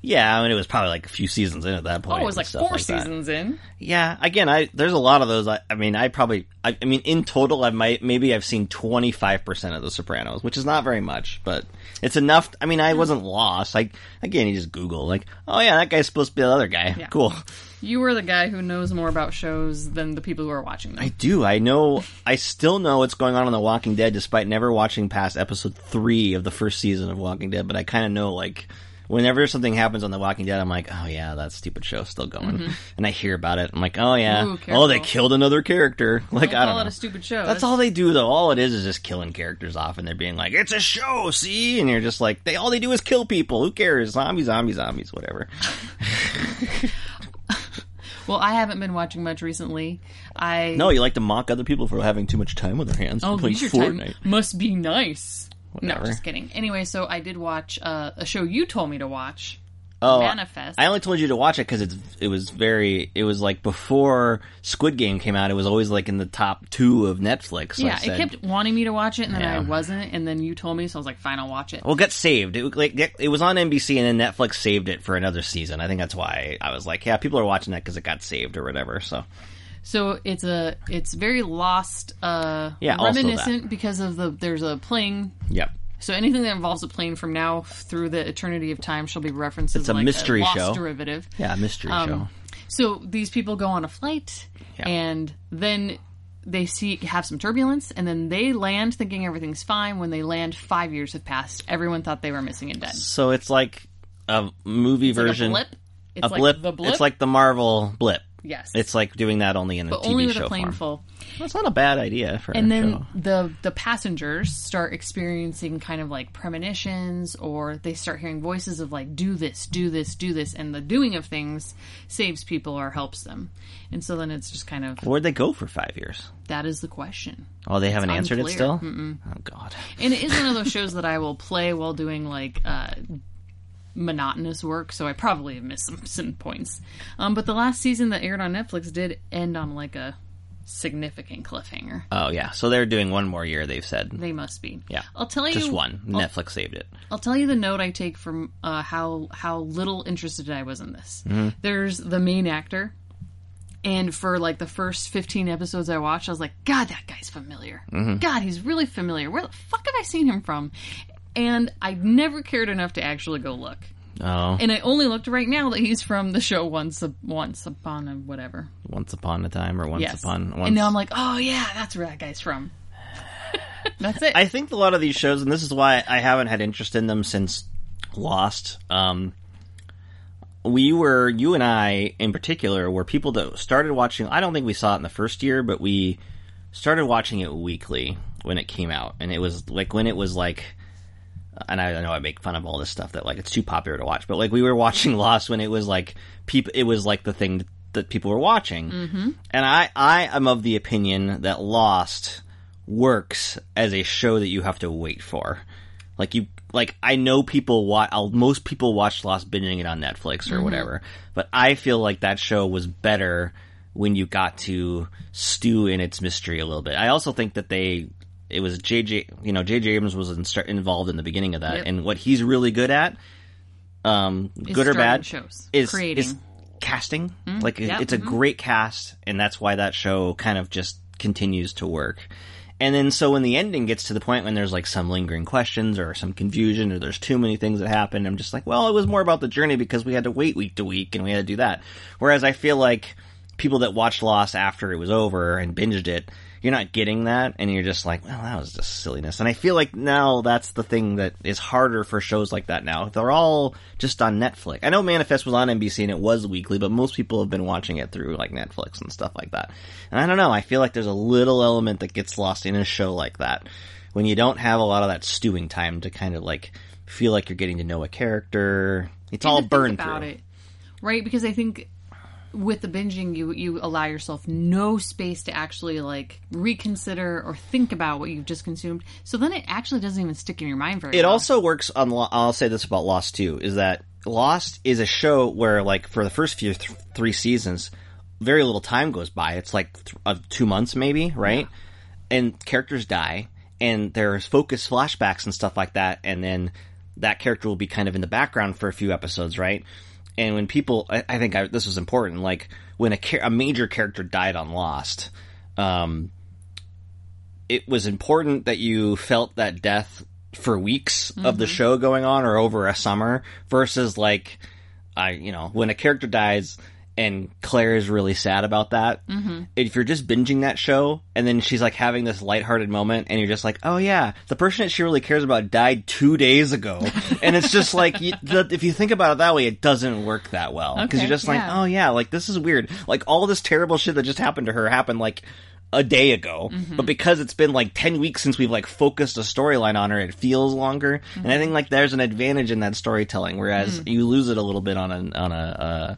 Yeah, I mean it was probably like a few seasons in at that point. Oh, it was like four that. seasons in. Yeah, again, I there's a lot of those. I, I mean, I probably, I, I mean, in total, I might maybe I've seen 25 percent of The Sopranos, which is not very much, but it's enough. I mean, I hmm. wasn't lost. Like again, you just Google, like, oh yeah, that guy's supposed to be the other guy. Yeah. Cool. You were the guy who knows more about shows than the people who are watching them. I do. I know. I still know what's going on in The Walking Dead, despite never watching past episode three of the first season of Walking Dead. But I kind of know, like, whenever something happens on The Walking Dead, I'm like, oh yeah, that stupid show's still going, and I hear about it. I'm like, oh yeah, Mm-hmm. Ooh, oh they killed another character. Like Don't I don't know. a stupid show. That's all they do though. All it is is just killing characters off, and they're being like, "It's a show, see?" And you're just like, "They all they do is kill people. Who cares? Zombies, zombies, zombies, whatever." <laughs> Well, I haven't been watching much recently. I No, you like to mock other people for having too much time with their hands. oh, playing Fortnite. must be nice. Whatever. No, just kidding. Anyway, so I did watch uh, a show you told me to watch. Oh, Manifest. I only told you to watch it because it's it was very it was like before Squid Game came out. It was always like in the top two of Netflix. yeah, I said. it kept wanting me to watch it, and then Yeah. I wasn't, and then you told me, so I was like, fine, I'll watch it. Well, it got saved. It like it was on NBC, and then Netflix saved it for another season. I think that's why I was like, yeah, people are watching that because it got saved or whatever. So So it's a it's very lost, uh, Yeah, reminiscent because of the there's a plane. Yep. So anything that involves a plane from now through the eternity of time shall be referenced It's as a like mystery lost show. derivative. Yeah, a mystery Um, show. So these people go on a flight, Yeah. and then they see have some turbulence, and then they land thinking everything's fine. When they land, five years have passed. Everyone thought they were missing and dead. So it's like a movie It's like version. a blip. It's a like blip. the blip. It's like the Marvel blip. Yes, It's like doing that only in a TV only with show a plane form. full. That's not a bad idea for And then show. the the passengers start experiencing kind of like premonitions, or they start hearing voices of like "do this, do this, do this," and the doing of things saves people or helps them. And so then it's just kind of Where'd they go for five years? that is the question. Oh, they haven't answered it unclear. still. Oh God. And it is one of those shows that I will play while doing like uh, monotonous work, so I probably have missed some, some points. Um, but the last season that aired on Netflix did end on like a significant cliffhanger. Oh yeah. So they're doing one more year. They've said. They must be. Yeah. I'll tell you Just one. I'll, Netflix saved it. I'll tell you the note I take from uh, how how little interested I was in this. There's the main actor. And for like the first 15 episodes I watched, I was like, God, that guy's familiar. God, he's really familiar. Where the fuck have I seen him from? And I never cared enough to actually go look. Oh, And I only looked right now that he's from the show Once Once Upon a whatever. once upon a time or once Yes. upon. Once. And now I'm like, oh yeah, that's where that guy's from. <laughs> that's it. I think a lot of these shows, and this is why I haven't had interest in them since Lost. Um, we were, you and I in particular, were people that started watching. I don't think we saw it in the first year, but we started watching it weekly when it came out, and it was like when it was like. And I know I make fun of all this stuff that like it's too popular to watch, but like we were <laughs> watching Lost when it was like people, it was like the thing that people were watching, mm-hmm. and I I am of the opinion that Lost works as a show that you have to wait for. Like you, like I know people watch. Most people watch Lost binging it on Netflix or whatever, but I feel like that show was better when you got to stew in its mystery a little bit. I also think that they, it was JJ, you know, JJ Abrams was in, start, involved in the beginning of that, Yep. and what he's really good at, um, Is good or bad, shows. is Creating. is casting. like it- yeah, it's a mhm. great cast, and that's why that show kind of just continues to work. And then so when the ending gets to the point when there's like some lingering questions or some confusion or there's too many things that happen, I'm just like, well, it was more about the journey because we had to wait week to week and we had to do that. Whereas I feel like people that watched Lost after it was over and binged it, you're not getting that and you're just like, well, that was just silliness. And I feel like now that's the thing that is harder for shows like that now. They're all just on Netflix. I know Manifest was on NBC and it was weekly, but most people have been watching it through like Netflix and stuff like that. And I don't know, I feel like there's a little element that gets lost in a show like that when you don't have a lot of that stewing time to kind of like feel like you're getting to know a character. It's And all burned through. it, right? Because I think with the binging, you you allow yourself no space to actually like reconsider or think about what you've just consumed. So then it actually doesn't even stick in your mind very. It well. also works on. I'll say this about Lost too: is that Lost is a show where, like, for the first few th- three seasons, very little time goes by. It's like th- uh, two months, maybe, right? And characters die, and there's focus flashbacks and stuff like that, and then that character will be kind of in the background for a few episodes, right? And when people, I, I think I, this was important, like when a, a major character died on Lost, um, it was important that you felt that death for weeks of the show going on or over a summer versus like I you know when a character dies and Claire is really sad about that. Mm-hmm. If you're just binging that show and then she's like having this lighthearted moment and you're just like, oh yeah, the person that she really cares about died two days ago, <laughs> and it's just like you, the, if you think about it that way, it doesn't work that well because Okay, you're just like, yeah. oh yeah, like this is weird. Like all this terrible shit that just happened to her happened like a day ago, Mm-hmm. but because it's been like 10 weeks since we've like focused a storyline on her, it feels longer. And I think Mm-hmm. like there's an advantage in that storytelling, whereas Mm. you lose it a little bit on a, on a, uh,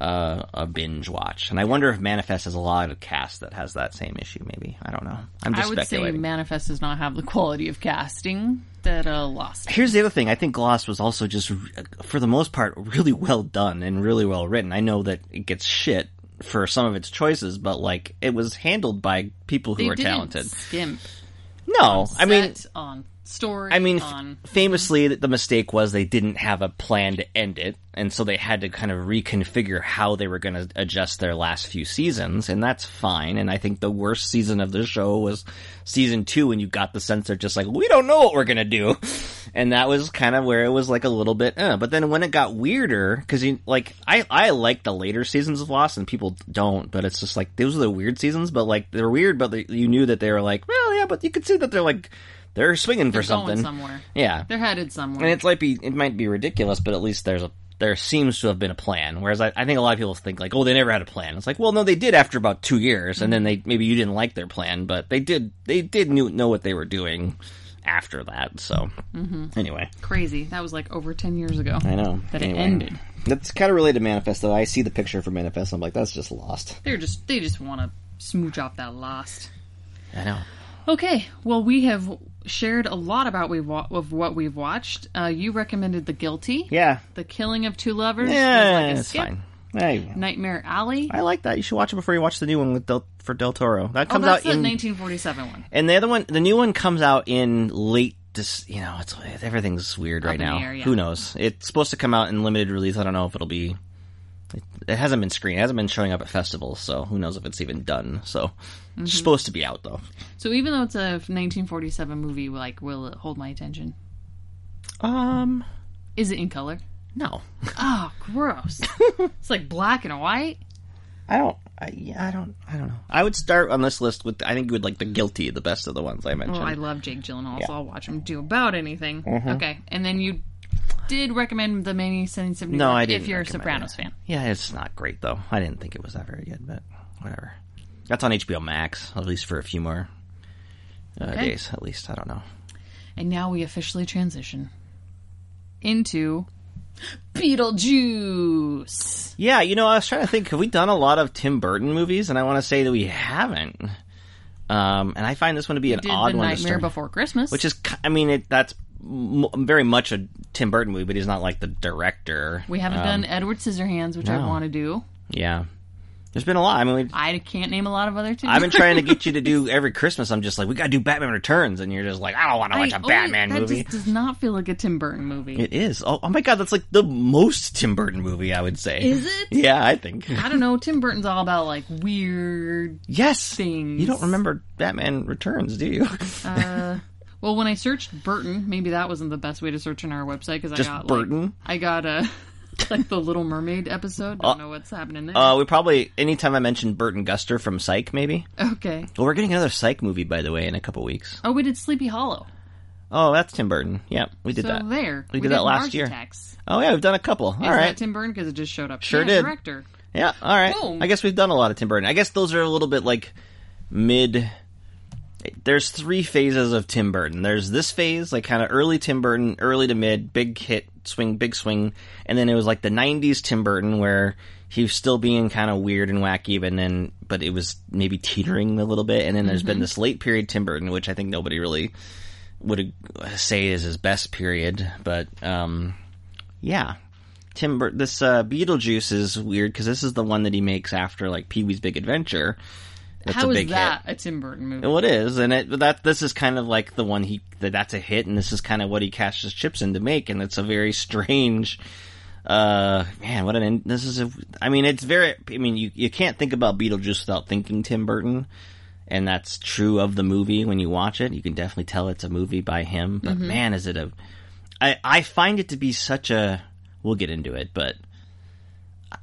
uh, a binge watch. And I wonder if Manifest has a lot of cast that has that same issue, maybe. I don't know. I'm just I would say. Manifest does not have the quality of casting that uh, Lost. Here's the other thing. I think Lost was also just, for the most part, really well done and really well written. I know that it gets shit for some of its choices, but like it was handled by people who They are talented. skimp. No, I mean, on story. I mean, on famously, the mistake was they didn't have a plan to end it, and so they had to kind of reconfigure how they were going to adjust their last few seasons, and that's fine. And I think the worst season of the show was season two, and you got the sense they're just like, we don't know what we're going to do, <laughs> and that was kind of where it was like a little bit. Uh. But then when it got weirder, because you like, I I like the later seasons of Lost, and people don't, but it's just like those are the weird seasons, but like they're weird, but they, you knew that they were like, well, yeah, but you could see that they're like. They're swinging for they're going something. somewhere. Yeah, They're headed somewhere. and it's like be it might be ridiculous, but at least there's a there seems to have been a plan. Whereas I, I think a lot of people think like, oh, they never had a plan. It's like, well, no, they did after about two years, and then they maybe you didn't like their plan, but they did they did knew, know what they were doing after that. So mm-hmm. anyway, Crazy. That was like over ten years ago. I know That Anyway. it ended. That's kind of related to Manifest, though. I see the picture for Manifest. I'm like, that's just lost. They're just they just want to smooch off that lost. I know. Okay, well we have shared a lot about we wa- of what we've watched. Uh, you recommended The Guilty, Yeah, The Killing of Two Lovers. yeah, like a it's skip. fine. Hey, Nightmare Alley. I like that. You should watch it before you watch the new one with Del, for Del Toro. That Oh, comes that's out the in 1947 one. And the other one, the new one comes out in late. This, you know, it's everything's weird right now. air, yeah. Who knows? It's supposed to come out in limited release. I don't know if it'll be. It, it hasn't been screened. It hasn't been showing up at festivals, so who knows if it's even done. So Mm-hmm. it's supposed to be out though. So even though it's a 1947 movie, like will it hold my attention? Um, Is it in color? no, Oh, gross. <laughs> it's like black and white. I don't. I, yeah, I don't. I don't know. I would start on this list with. I think you would like the guilty, the best of the ones I mentioned. Well, I love Jake Gyllenhaal, Yeah. so I'll watch him do about anything. Mm-hmm. Okay, and then you did recommend the of New No, York I didn't. if you're a Sopranos it. fan. Yeah, it's not great though. I didn't think it was that very good, but whatever. That's on HBO Max, at least for a few more uh, Okay. days. At least I don't know. And now we officially transition into Beetlejuice. Yeah, you know, I was trying to think. Have we done a lot of Tim Burton movies? And I want to say that we haven't. Um, and I find this one to be an Did odd one Nightmare. Before Christmas, Which is, I mean, it, that's m- very much a Tim Burton movie, but he's not like the director. we haven't Um, done Edward Scissorhands, which I no. want to do. Yeah, there's been a lot. I mean, I can't name a lot of other Tim. I've been trying to get you to do <laughs> every Christmas. I'm just like, we gotta do Batman Returns, and you're just like, I don't want to watch a a Batman that movie. just does not feel like a Tim Burton movie. It is. Oh, oh my god, that's like the most Tim Burton movie I would say. Is it? <laughs> Yeah, I think. I don't know. Tim Burton's all about like weird. Yes. Things. You don't remember Batman Returns, do you? <laughs> Well, when I searched Burton, maybe that wasn't the best way to search on our website because I Just got Burton? Like, I got a <laughs> like the Little Mermaid episode. Don't know what's happening there. Uh, we probably anytime I mentioned Burton Guster from Psych, maybe. okay. Well, we're getting another Psych movie, by the way, in a couple weeks. Oh, we did Sleepy Hollow. Oh, that's Tim Burton. Yeah, we did so that. there, We did that last Mars year. Attacks. Oh yeah, we've done a couple. All right. that Tim Burton? Because it just showed up. Sure Yeah, did. Director. Yeah, all right. Boom. I guess we've done a lot of Tim Burton. I guess those are a little bit like mid. There's three phases of Tim Burton. There's this phase, like kind of early Tim Burton, early to mid, big hit, swing, big swing, and then it was like the '90s Tim Burton where he was still being kind of weird and wacky, but then but it was maybe teetering a little bit. And then there's been this late period Tim Burton, which I think nobody really would say is his best period, but um, yeah. Tim Bur- this uh, Beetlejuice is weird because this is the one that he makes after like Pee Wee's Big Adventure. That's How a is that hit. a Tim Burton movie? Well, it is, and it that this is kind of like the one he that that's a hit, and this is kind of what he cashed his chips in to make, and it's a very strange. Uh, man, what an this is a. I mean, it's very. I mean, you you can't think about Beetlejuice without thinking Tim Burton, and that's true of the movie when you watch it. You can definitely tell it's a movie by him, but man, is it a. I I find it to be such a. We'll get into it, but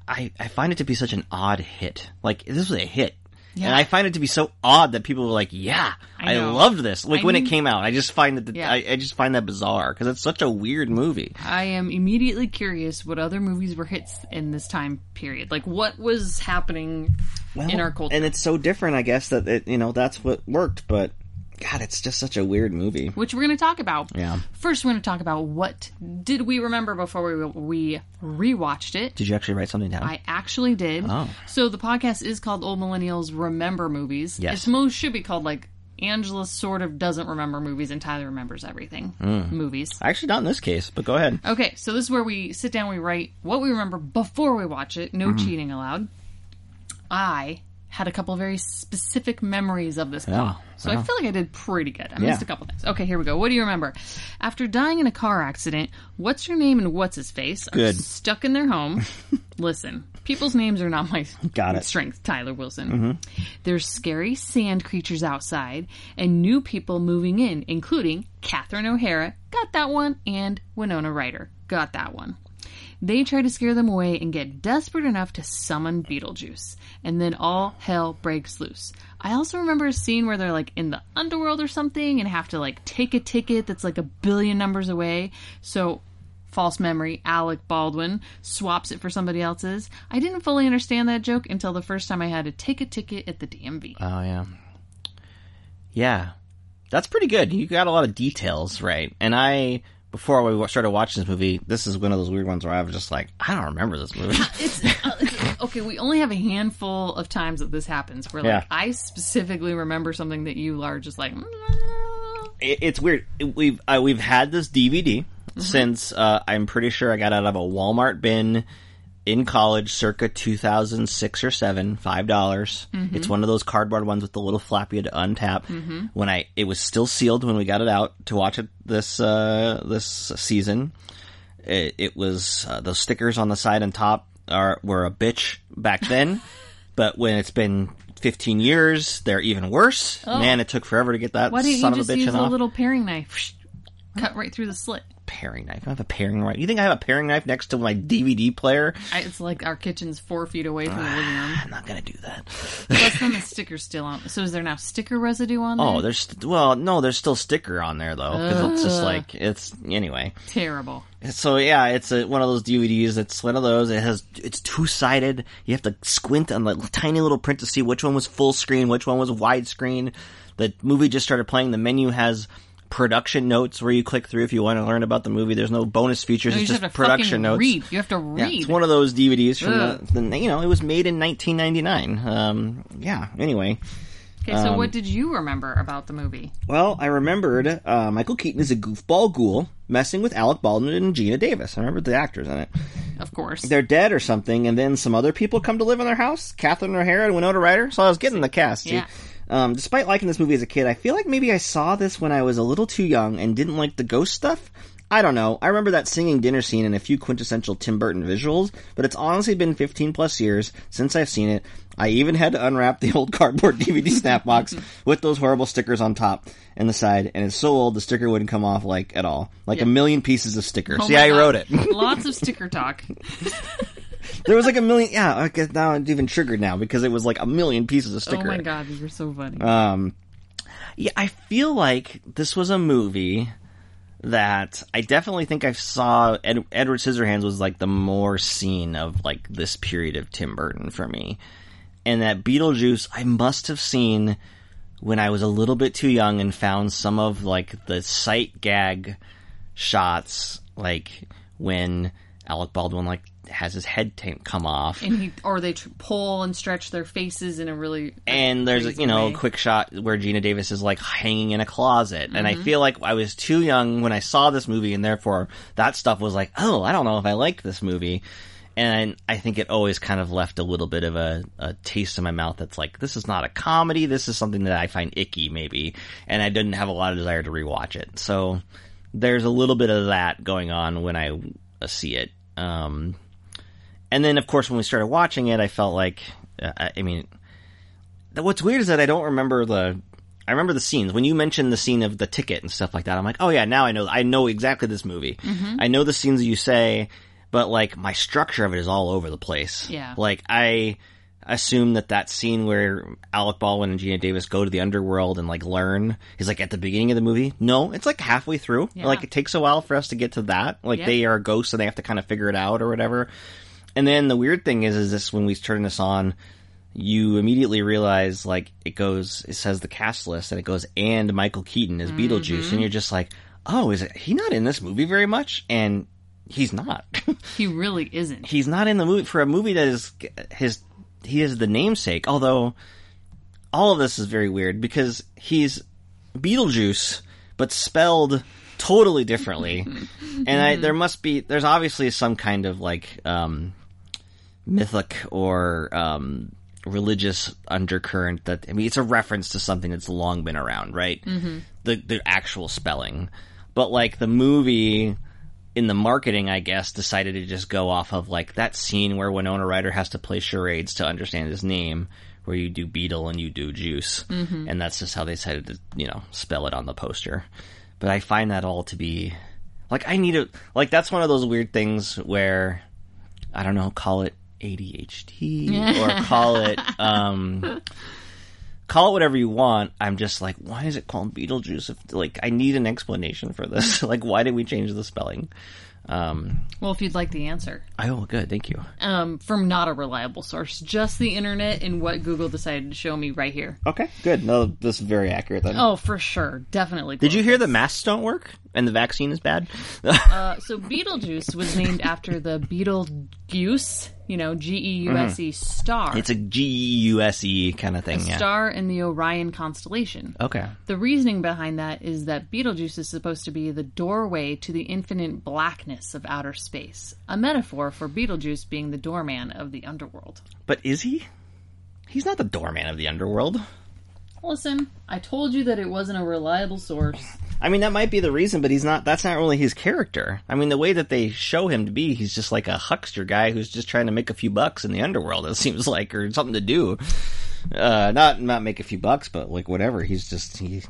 I I find it to be such an odd hit. Like this was a hit. Yeah. And I find it to be so odd that people were like, "Yeah, I I, loved this." Like I when mean- it came out, I just find that the, Yeah. I, I just find that bizarre because it's such a weird movie. I am immediately curious what other movies were hits in this time period. Like what was happening in our culture. and it's so different. I guess that it, you know that's what worked, but God, it's just such a weird movie. which we're going to talk about. Yeah. First, we're going to talk about what did we remember before we we rewatched it. Did you actually write something down? I actually did. Oh. So the podcast is called Old Millennials Remember Movies. Yes. It's most should be called like Angela sort of doesn't remember movies and Tyler remembers everything. Hmm. Movies. actually, not in this case, but go ahead. Okay, so this is where we sit down, we write what we remember before we watch it. No Mm-hmm. cheating allowed. I had a couple very specific memories of this Yeah, call. So I feel like I did pretty good. I missed a couple things. Okay, here we go. What do you remember? After dying in a car accident, what's your name and what's his face Good. stuck in their home. <laughs> Listen, people's names are not my Got it. strength, Tyler Wilson. Mm-hmm. There's scary sand creatures outside and new people moving in, including Catherine O'Hara, got that one, and Winona Ryder, got that one. They try to scare them away and get desperate enough to summon Beetlejuice. And then all hell breaks loose. I also remember a scene where they're like in the underworld or something and have to like take a ticket that's like a billion numbers away. So, false memory, Alec Baldwin swaps it for somebody else's. I didn't fully understand that joke until the first time I had to take a ticket at the DMV. Oh yeah, yeah, that's pretty good. You got a lot of details right. And I, before we started watching this movie, this is one of those weird ones where I was just like, I don't remember this movie. <laughs> it's uh, okay. We only have a handful of times that this happens. Where like Yeah. I specifically remember something that you are just like. "Mm, it, it's weird. We've uh, we've had this DVD since uh, I'm pretty sure I got out of a Walmart bin in college, circa 2006 or seven, five dollars. It's one of those cardboard ones with the little flap you had to untap. When I it was still sealed when we got it out to watch it this uh, this season. It, it was uh, those stickers on the side and top are were a bitch back <laughs> then, but when it's been 15 years, they're even worse. Man, it took forever to get that Why didn't son you of just a bitch use a off. little paring knife? Cut right through the slit. Paring knife. I have a paring knife. You think I have a paring knife next to my DVD player? I, it's like our kitchen's four feet away from the living room. Ah, I'm not gonna do that. Plus, then the <laughs> sticker's still on. So, is there now sticker residue on oh, there? Oh, there's well, no, there's still sticker on there though, because it's just like it's anyway. terrible. So yeah, it's a, one of those DVDs. It's one of those. It has it's two sided. You have to squint on the tiny little print to see which one was full screen, which one was widescreen. The movie just started playing. The menu has production notes where you click through if you want to learn about the movie. There's no bonus features. No, it's just just production notes. read. You have to read. Yeah, it's one of those DVDs from the, the. You know, it was made in 1999. Um, yeah. Anyway. okay, so um, what did you remember about the movie? Well, I remembered uh, Michael Keaton is a goofball ghoul messing with Alec Baldwin and Geena Davis. I remember the actors in it. Of course. They're dead or something, and then some other people come to live in their house. Catherine O'Hara and Winona Ryder. So I was getting the cast. Yeah. Um, despite liking this movie as a kid, I feel like maybe I saw this when I was a little too young and didn't like the ghost stuff. I don't know. I remember that singing dinner scene and a few quintessential Tim Burton visuals, but it's honestly been 15 plus years since I've seen it. I even had to unwrap the <laughs> old cardboard DVD snap box <laughs> with those horrible stickers on top and the side, and it's so old the sticker wouldn't come off like at all. Like a million pieces of sticker. Oh See, I God. wrote it. Lots of sticker talk. <laughs> there was like a million. Yeah, I guess now I'm even triggered now because it was like a million pieces of sticker. Oh my god, you're so funny. Um, yeah, I feel like this was a movie that I definitely think I saw. Ed, Edward Scissorhands was like the more scene of like this period of Tim Burton for me, and that Beetlejuice I must have seen when I was a little bit too young and found some of like the sight gag shots, like when Alec Baldwin like has his head ta- come off and he, or they tr- pull and stretch their faces in a really and there's you know way. a quick shot where Geena Davis is like hanging in a closet, and Mm-hmm. I feel like I was too young when I saw this movie, and therefore that stuff was like, oh, I don't know if I like this movie, and I think it always kind of left a little bit of a, a taste in my mouth. That's like this is not a comedy, this is something that I find icky maybe, and I didn't have a lot of desire to rewatch it. So there's a little bit of that going on when I uh, see it. Um, and then of course when we started watching it, I felt like, uh, I mean what's weird is that I don't remember the. I remember the scenes when you mentioned the scene of the ticket and stuff like that. I'm like, oh yeah, now I know. I know exactly this movie. Mm-hmm. I know the scenes that you say, but like my structure of it is all over the place. Yeah. Like I assume that that scene where Alec Baldwin and Geena Davis go to the underworld and like learn is like at the beginning of the movie. No, it's like halfway through. Yeah. Like it takes a while for us to get to that. Like Yeah. they are ghosts and they have to kind of figure it out or whatever. And then the weird thing is, is this when we turn this on, you immediately realize like it goes, it says the cast list and it goes and Michael Keaton is Beetlejuice, and you're just like, oh, is it he not in this movie very much? And he's not. <laughs> he really isn't. he's not in the movie for a movie that is his. He is the namesake, although all of this is very weird because he's Beetlejuice, but spelled totally differently. <laughs> and I, there must be, there's obviously some kind of like um, mythic or um, religious undercurrent that I mean it's a reference to something that's long been around, right? Mm-hmm. The the actual spelling, but like the movie in the marketing, I guess, decided to just go off of like that scene where Winona Ryder has to play charades to understand his name, where you do beetle and you do juice, mm-hmm. and that's just how they decided to you know spell it on the poster. But I find that all to be like I need to like that's one of those weird things where I don't know, call it ADHD <laughs> or call it um call it whatever you want. I'm just like, why is it called Beetlejuice? If like I need an explanation for this. <laughs> like why did we change the spelling? Um Well, if you'd like the answer. Oh good, thank you. Um, from not a reliable source, just the internet and what Google decided to show me right here. Okay, good. No, this is very accurate then. Oh, for sure. Definitely. Did you hear the masks don't work and the vaccine is bad? <laughs> Uh, so Betelgeuse was named after the Beetlejuice, you know, G E U S E star. Mm-hmm. it's a G E U S E kind of thing, yeah. star in the Orion constellation. Okay. The reasoning behind that is that Betelgeuse is supposed to be the doorway to the infinite blackness of outer space, a metaphor for Betelgeuse being the doorman of the underworld. But is he? He's not the doorman of the underworld. Listen, I told you that it wasn't a reliable source. I mean, that might be the reason, but he's not. That's not really his character. I mean, the way that they show him to be, he's just like a huckster guy who's just trying to make a few bucks in the underworld. It seems like, or something to do. Uh, not not make a few bucks, but like whatever. He's just he.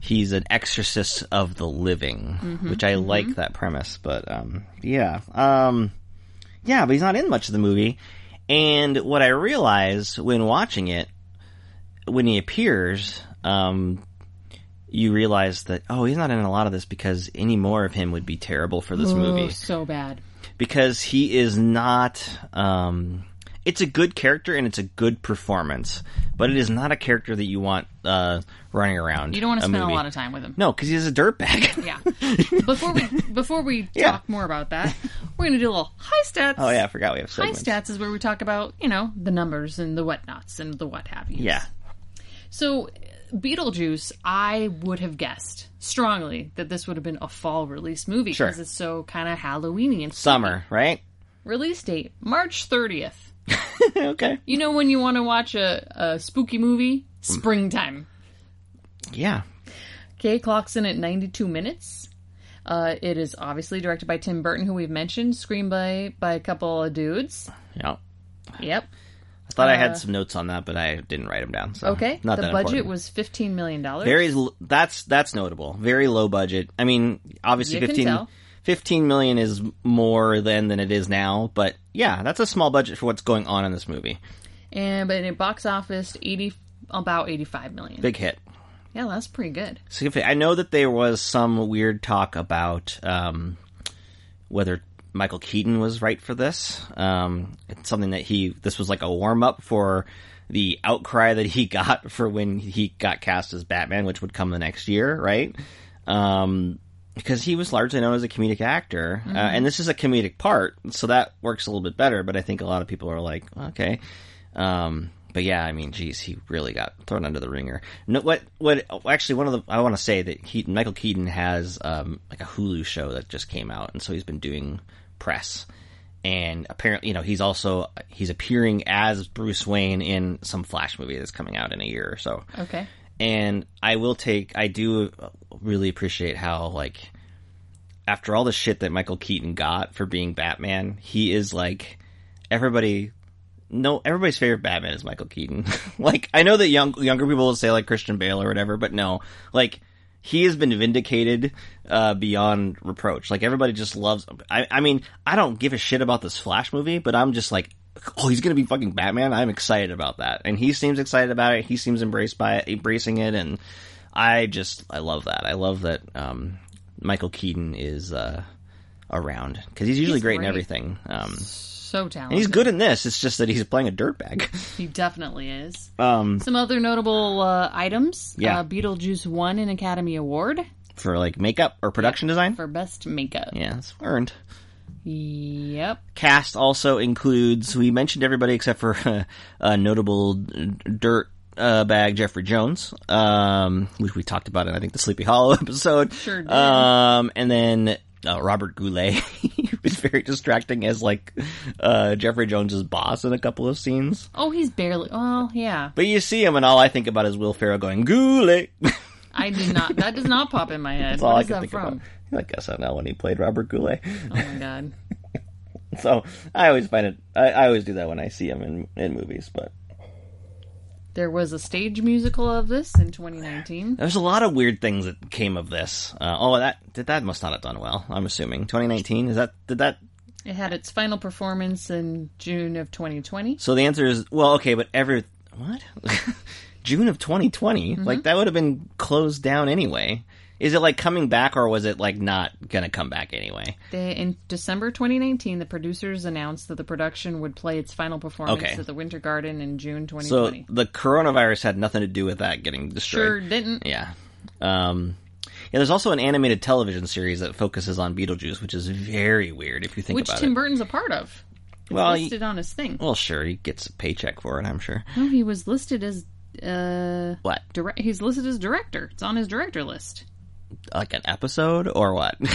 He's an exorcist of the living, which I like that premise. But um, yeah, um, yeah, but he's not in much of the movie. And what I realized when watching it, when he appears, um, you realize that oh, he's not in a lot of this because any more of him would be terrible for this Oh, movie so bad. because he is not. Um, it's a good character and it's a good performance, but it is not a character that you want uh, running around. You don't want to a spend a lot of time with him. No, because he's a dirtbag. <laughs> Yeah. Before we before we <laughs> Yeah. talk more about that, we're gonna do a little high stats. oh yeah, I forgot we have High segments. stats is where we talk about, you know, the numbers and the whatnots and the what have you. Yeah, So, Beetlejuice, I would have guessed strongly that this would have been a fall release movie Sure. because it's so kind of Halloweeny and summer, right? Release date March 30th. <laughs> okay. You know when you want to watch a, a spooky movie? Springtime. Yeah. Okay, clocks in at 92 minutes. Uh, it is obviously directed by Tim Burton, who we've mentioned, screenplay by a couple of dudes. Yeah. Yep. I thought I had some notes on that, but I didn't write them down. So Uh, Okay. Not the that budget important. was $15 million. very. That's that's notable. Very low budget. I mean, obviously, You can 15, tell. 15 million is more then than it is now, but yeah, that's a small budget for what's going on in this movie. and but it box office 80 about 85 million. Big hit. Yeah, that's pretty good. I know that there was some weird talk about um, whether Michael Keaton was right for this. Um, it's something that he this was like a warm up for the outcry that he <laughs> got for when he got cast as Batman, which would come the next year, right? Um, because he was largely known as a comedic actor, uh, and this is a comedic part, so that works a little bit better. But I think a lot of people are like, okay. Um, but yeah, I mean, geez, he really got thrown under the ringer. No, what? What? Actually, one of the I want to say that he, Michael Keaton has um, like a Hulu show that just came out, and so he's been doing press. And apparently, you know, he's also he's appearing as Bruce Wayne in some Flash movie that's coming out in a year or so Okay. and I will take. I do really appreciate how like after all the shit that Michael Keaton got for being Batman, he is like everybody. No, everybody's favorite Batman is Michael Keaton. <laughs> like I know that young younger people will say like Christian Bale or whatever, but no, like he has been vindicated uh, beyond reproach. Like everybody just loves. I, I mean, I don't give a shit about this Flash movie, but I'm just like, oh, he's gonna be fucking Batman. I'm excited about that, and he seems excited about it. He seems embraced by it, embracing it, and I just I love that. I love that um, Michael Keaton is uh, around because he's usually He's great, in everything. Um, So talented. and he's good in this. It's just that he's playing a dirtbag. <laughs> He definitely is. um, Some other notable uh, items. Yeah. Uh, Beetlejuice won an Academy Award for like makeup or production design. for Best Makeup. Yeah, it's earned. Yep. Cast also includes we mentioned everybody except for <laughs> uh, notable d- dirt uh, bag Jeffrey Jones, um, which we talked about in I think the Sleepy Hollow <laughs> episode. Sure did. Um, and then uh, Robert Goulet, <laughs> He's very distracting as like uh, Jeffrey Jones's boss in a couple of scenes. Oh, he's barely. Well, yeah. But you see him, and all I think about is Will Ferrell going "Goulet." <laughs> I did not. That does not pop in my head. That's all What I is can that think from? about. Like SNL when he played Robert Goulet. Oh my god. <laughs> So I always find it. I, I always do that when I see him in in movies. But There was a stage musical of this in 2019. there's a lot of weird things that came of this. Uh, oh, that did that must not have done well. I'm assuming 2019 is that did that. It had its final performance in June of 2020. So the answer is well, okay, but every what <laughs> June of 2020, Mm-hmm. like that would have been closed down anyway. Is it like coming back, or was it like not gonna come back anyway? They, in December 2019, the producers announced that the production would play its final performance Okay. at the Winter Garden in June 2020. So the coronavirus had nothing to do with that getting destroyed. sure didn't. Yeah. Um, yeah, there's also an animated television series that focuses on Beetlejuice, which is very weird if you think Which about Tim it. Which Tim Burton's a part of. It's well, he- listed on his thing. well, sure, he gets a paycheck for it, I'm sure. No, he was listed as uh, What? direct. He's listed as director. It's on his director list. Like an episode or what? <laughs>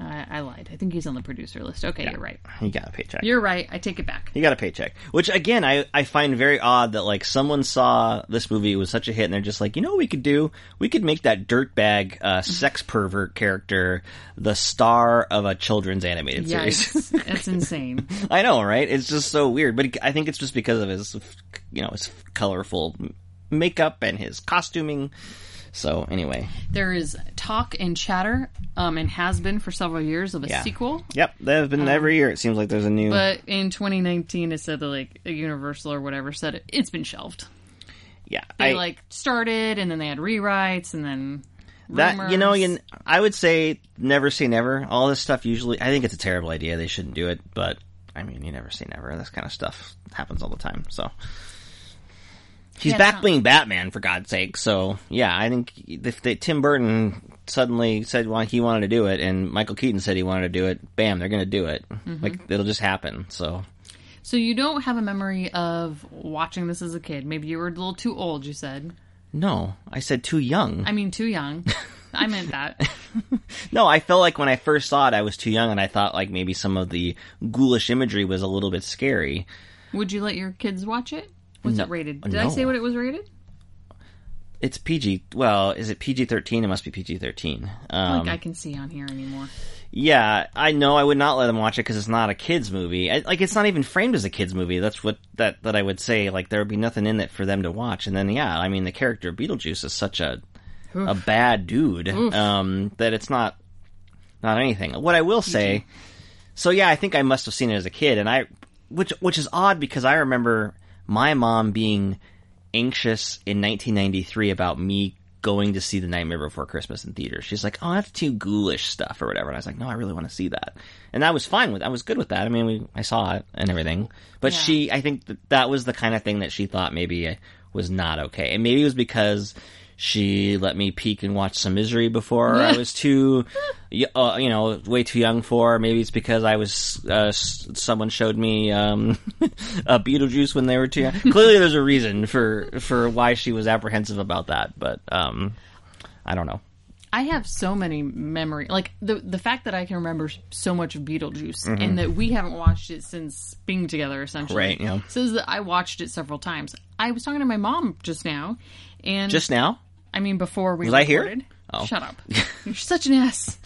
I, I lied. I think he's on the producer list. Okay, you're right. he got a paycheck. You're right. I take it back. He got a paycheck. Which again, I, I find very odd that like someone saw this movie it was such a hit and they're just like, you know what we could do? We could make that dirtbag uh, <laughs> sex pervert character the star of a children's animated series. That's <laughs> insane. I know, right? It's just so weird, but I think it's just because of his, you know, his colorful makeup and his costuming. So anyway, There is talk and chatter, um, and has been for several years of a Yeah. sequel. yep, there have been every year. It seems like there's a new. But in 2019, it said that like Universal or whatever said it, it's been shelved. yeah, They I, like started, and then they had rewrites, and then that. You know, you, I would say never say never. All this stuff usually, I think it's a terrible idea. They shouldn't do it, but I mean, you never say never. This kind of stuff happens all the time. So. He's Yeah, back being Batman for God's sake. So yeah, I think if they, Tim Burton suddenly said well, he wanted to do it, and Michael Keaton said he wanted to do it, bam, they're going to do it. Mm-hmm. Like it'll just happen. So So you don't have a memory of watching this as a kid. Maybe you were a little too old. You said. no, I said too young. I mean, too young. I meant that. <laughs> no, I felt like when I first saw it, I was too young, and I thought like maybe some of the ghoulish imagery was a little bit scary. Would you let your kids watch it? What's No. it rated? Did I say what it was rated? It's PG. Well, is it PG thirteen? It must be PG thirteen. Um, Like I can see on here anymore. Yeah, I know. I would not let them watch it because it's not a kids movie. I, like, it's not even framed as a kids movie. That's what that that I would say. Like, there would be nothing in it for them to watch. And then, yeah, I mean, the character of Beetlejuice is such a a bad dude um, that it's not not anything. What I will say, so yeah, I think I must have seen it as a kid, and I, which which is odd because I remember my mom being anxious in 1993 about me going to see The Nightmare Before Christmas in theaters. She's like, "Oh, that's too ghoulish stuff or whatever." And I was like, "No, I really want to see that." And I was fine with. I was good with that. I mean, we, I saw it and everything. But Yeah. she, I think that, that was the kind of thing that she thought maybe uh, was not okay, and maybe it was because she let me peek and watch some Misery before I was too, uh, you know, way too young for. Maybe it's because I was uh, someone showed me um, <laughs> a Beetlejuice when they were too young. Clearly, there's a reason for for why she was apprehensive about that, but um, I don't know. I have so many memory, like the the fact that I can remember so much of Beetlejuice, and that we haven't watched it since being together, essentially. Right, yeah. Says that I watched it several times. I was talking to my mom just now, and Just now, I mean before we Was I here? recorded. Oh. Shut up! <laughs> You're such an ass.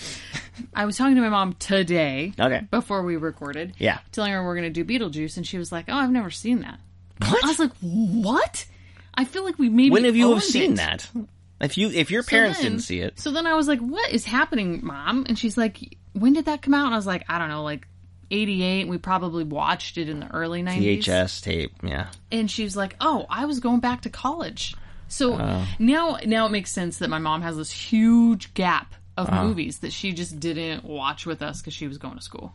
I was talking to my mom today, Okay. before we recorded, Yeah. telling her we're going to do Beetlejuice, and she was like, "Oh, I've never seen that." What? I was like, "What?" I feel like we maybe when have you have seen it. that? If you if your So parents then- didn't see it, So then I was like, "What is happening, mom?" And she's like, "When did that come out?" And I was like, "I don't know, like 88." We probably watched it in the early 90s. VHS tape, yeah. And she was like, "Oh, I was going back to college." So Oh. now now it makes sense that my mom has this huge gap of Uh-huh. movies that she just didn't watch with us because she was going to school.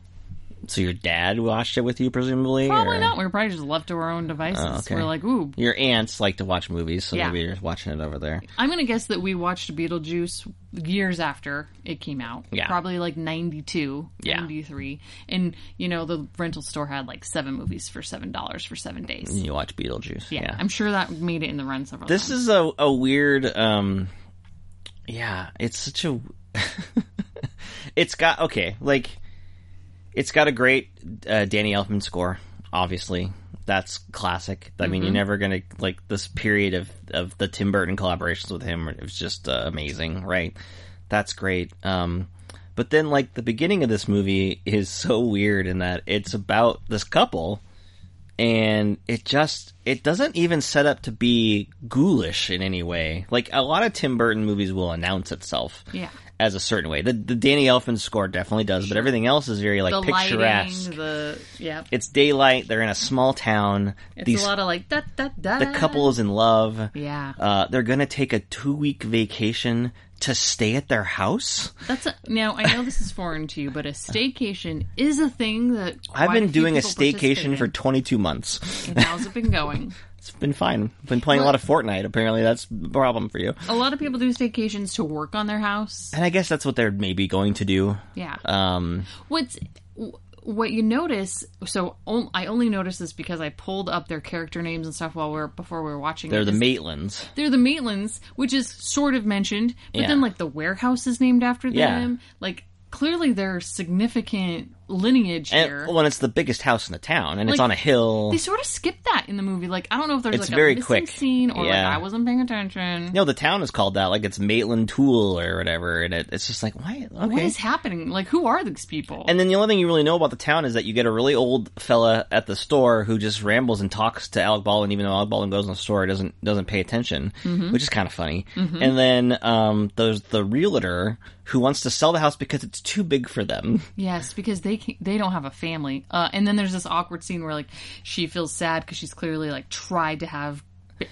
So your dad watched it with you, presumably? Probably or- not. We were probably just left to our own devices. Oh, okay. We're like, "Ooh, Your aunts like to watch movies, so Yeah. maybe you're watching it over there. I'm gonna guess that we watched Beetlejuice years after it came out. Yeah. Probably like 92, Yeah. 93. And, you know, the rental store had like seven movies for $7 for seven days. And you watch Beetlejuice. Yeah. Yeah. I'm sure that made it in the run several times. This times. is a, a weird, um, yeah, it's such a, <laughs> it's got, okay, like, it's got a great uh, Danny Elfman score. Obviously, that's classic. I mean, you're never gonna like this period of of the Tim Burton collaborations with him. It was just uh, amazing, right? That's great. Um, but then, like the beginning of this movie is <laughs> so weird in that it's about this couple, and it just it doesn't even set up to be ghoulish in any way. Like a lot of Tim Burton movies will announce itself, Yeah. As a certain way. The the Danny Elfman score definitely does, but everything else is very like the picturesque. lighting, the yeah, It's daylight. They're in a small town. it's These a lot of like da da da. the couple is in love. Yeah, Uh, they're gonna take a two week vacation to stay at their house. that's a, now. I know this is foreign to you, but a staycation is a thing that I've been doing a staycation for 22 months. And how's it been going? <laughs> It's been fine. Been playing a lot of Fortnite. Apparently, that's a problem for you. A lot of people do staycations to work on their house. And I guess that's what they're maybe going to do. Yeah. Um, What's what you notice? So on- I only noticed this because I pulled up their character names and stuff while we are before we were watching. they're it, the Maitlands. They're the Maitlands, which is sort of mentioned, but Yeah. then like the warehouse is named after Yeah. them. Like clearly they're significant lineage And here. well, it's the biggest house in the town, and it's on a hill. they sort of skip that in the movie. Like I don't know if there's It's like very a missing quick. scene or Yeah. like I wasn't paying attention. No, the town is called that. Like it's Maitland Tool or whatever, and it, it's just like why? Okay. What is happening? Like who are these people? and then the only thing you really know about the town is that you get a really old fella at the store who just rambles and talks to Alec Baldwin, even though Alec Baldwin goes in the store, doesn't doesn't pay attention, Mm-hmm. which is kind of funny. And then um, there's the realtor who wants to sell the house because it's too big for them. Yes, because they can, they don't have a family. Uh, and then there's this awkward scene where like she feels sad because she's clearly like tried to have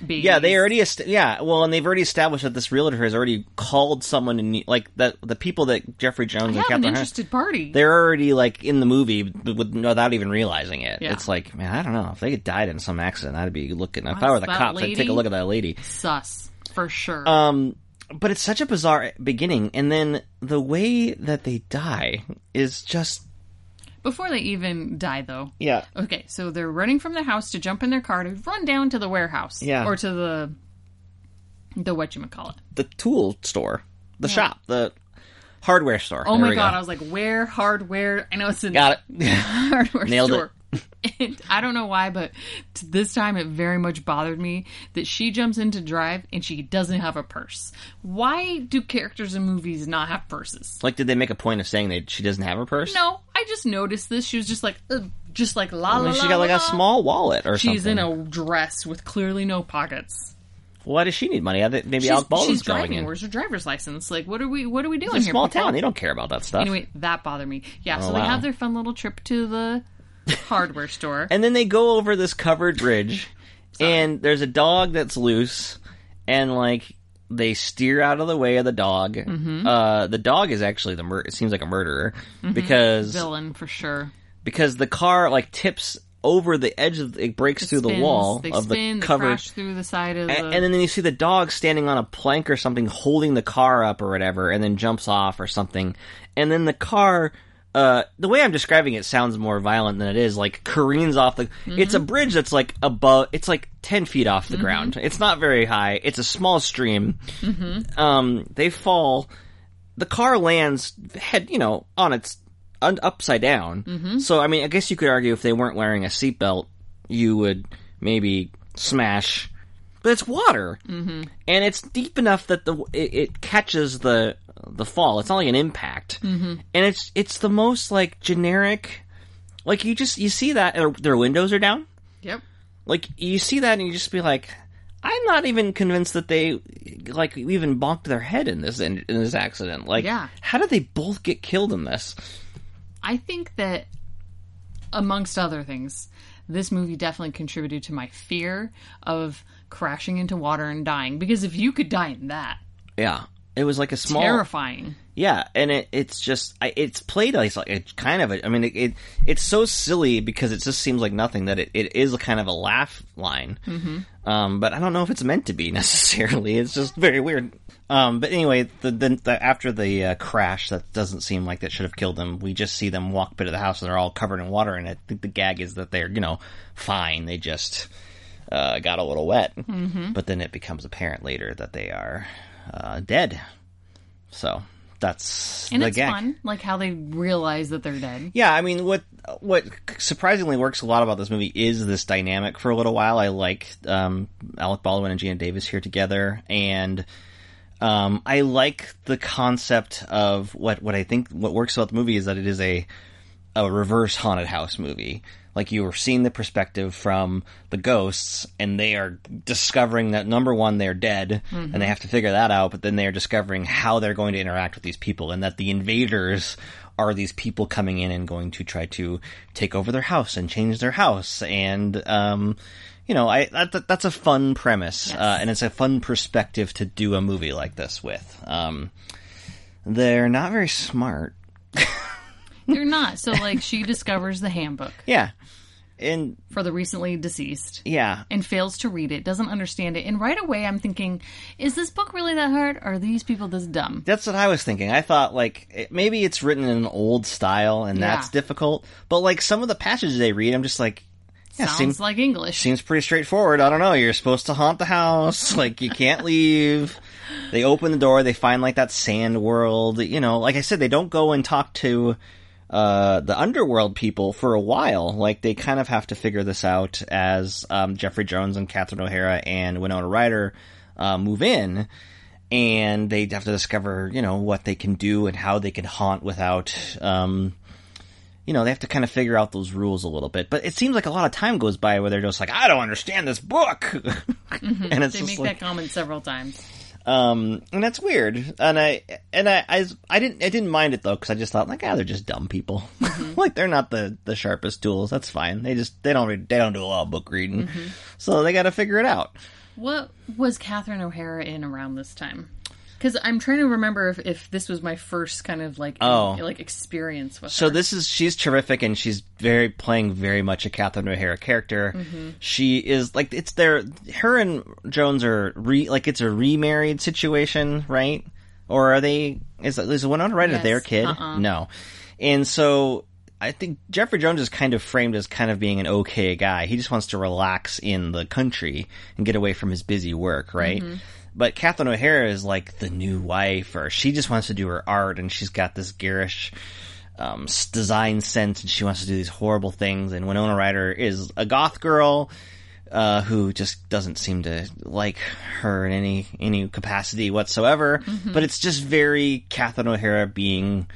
babies. Yeah, they already est- yeah, well, and they've already established that this realtor has already called someone in like that the people that Jeffrey Jones I and have an Catherine Hahn- interested party. they're already like in the movie with, without even realizing it. Yeah. It's like, man, I don't know if they had died in some accident, I'd be looking. If I were the cops, I'd take a look at that lady. Sus for sure. Um, but it's such a bizarre beginning, and then the way that they die is just Before they even die, though. yeah. Okay, so they're running from their house to jump in their car to run down to the warehouse. Yeah. Or to the the what you call it. The tool store, the shop, the hardware store. Oh There my god, go. I was like, where hardware? I know it's a got it. <laughs> hardware Nailed store. And <laughs> I don't know why, but this time it very much bothered me that she jumps into drive and she doesn't have a purse. Why do characters in movies not have purses? like, did they make a point of saying that she doesn't have a purse? No, I just noticed this. She was just like, uh, just like la I la mean, la. she got like la. a small wallet or She's something. in a dress with clearly no pockets. Why does she need money? Maybe She's, Alec Baldwin's she's going driving. in. Where's her driver's license? Like, what are we? What are we doing It's a here? small people? town. They don't care about that stuff. Anyway, that bothered me. Yeah, so Oh, they have their fun little trip to the hardware store. And then they go over this covered bridge, <laughs> and there's a dog that's loose, and like they steer out of the way of the dog. Mm-hmm. Uh, the dog is actually the mur- it seems like a murderer because Villain for sure. because the car like tips over the edge of it breaks through the wall They of spin. the crash through the side of the. And, and then you see the dog standing on a plank or something, holding the car up or whatever, and then jumps off or something. And then the car, uh, the way I'm describing it sounds more violent than it is. Like careens off the. It's a bridge that's like above. It's like ten feet off the ground. It's not very high. It's a small stream. Um, they fall. The car lands head, you know, on its un- upside down. So I mean, I guess you could argue if they weren't wearing a seatbelt, you would maybe smash. But it's water, mm-hmm. and it's deep enough that the it, it catches the the fall. It's not like an impact, mm-hmm. and it's it's the most like generic. Like you just you see that their windows are down. yep. Like you see that and you just be like, I'm not even convinced that they like even bonked their head in this in, in this accident. Like, Yeah. how did they both get killed in this? I think that, amongst other things, this movie definitely contributed to my fear of crashing into water and dying. Because if you could die in that, Yeah, it was like a small. terrifying. Yeah, and it it's just it's played like it's kind of a, I mean it, it it's so silly because it just seems like nothing that it, it is a kind of a laugh line. Mm-hmm. Um, but I don't know if it's meant to be <laughs> necessarily. It's just very weird. Um, but anyway, the, the, the after the uh, crash, that doesn't seem like that should have killed them. We just see them walk bit of the house and they're all covered in water. And I think the gag is that they're you know fine. They just uh, got a little wet. Mm-hmm. But then it becomes apparent later that they are uh, dead. So that's and the it's gag. fun, like how they realize that they're dead. Yeah, I mean, what what surprisingly works a lot about this movie is this dynamic. For a little while, I like um, Alec Baldwin and Geena Davis here together, and um, I like the concept of what what I think what works about the movie is that it is a a reverse haunted house movie. Like you are seeing the perspective from the ghosts, and they are discovering that number one, they're dead, and they have to figure that out. But then they are discovering how they're going to interact with these people, and that the invaders are these people coming in and going to try to take over their house and change their house. And um, you know, I that, that's a fun premise, uh, and it's a fun perspective to do a movie like this with. Um, they're not very smart. <laughs> They're not. So like she discovers the handbook Yeah. And for the recently deceased yeah, and fails to read it, doesn't understand it, and right away I'm thinking, is this book really that hard? Or are these people this dumb? that's what I was thinking. I thought like it, maybe it's written in an old style and that's Yeah. difficult. But like some of the passages they read, I'm just like, yeah, Sounds seems like English. seems pretty straightforward. I don't know. You're supposed to haunt the house. <laughs> Like you can't leave. They open the door. They find like that sand world. You know, like I said, they don't go and talk to uh, the underworld people for a while. Like they kind of have to figure this out as um, Jeffrey Jones and Catherine O'Hara and Winona Ryder uh, move in. And they have to discover, you know, what they can do and how they can haunt without, um, you know, they have to kind of figure out those rules a little bit. But it seems like a lot of time goes by where they're just like, I don't understand this book. <laughs> and it's they make like, that comment several times. Um, and that's weird. And I, and I, I, I didn't, I didn't mind it though, cause I just thought like, ah, they're just dumb people. <laughs> like they're not the, the sharpest tools. That's fine. They just, they don't read, they don't do a lot of book reading. So they gotta figure it out. What was Catherine O'Hara in around this time? Because I'm trying to remember if, if this was my first kind of like Oh. like experience with So her. this is she's terrific and she's very playing very much a Catherine O'Hara character. Mm-hmm. She is like it's their her and Jones are re like it's a remarried situation, right? Or are they is is Winona Ryder Yes. their kid? Uh-uh. No. And so I think Jeffrey Jones is kind of framed as kind of being an okay guy. He just wants to relax in the country and get away from his busy work, right? Mm-hmm. But Catherine O'Hara is like the new wife, or she just wants to do her art, and she's got this garish um, design sense, and she wants to do these horrible things. And Winona Ryder is a goth girl uh, who just doesn't seem to like her in any any capacity whatsoever. But it's just very Catherine O'Hara being.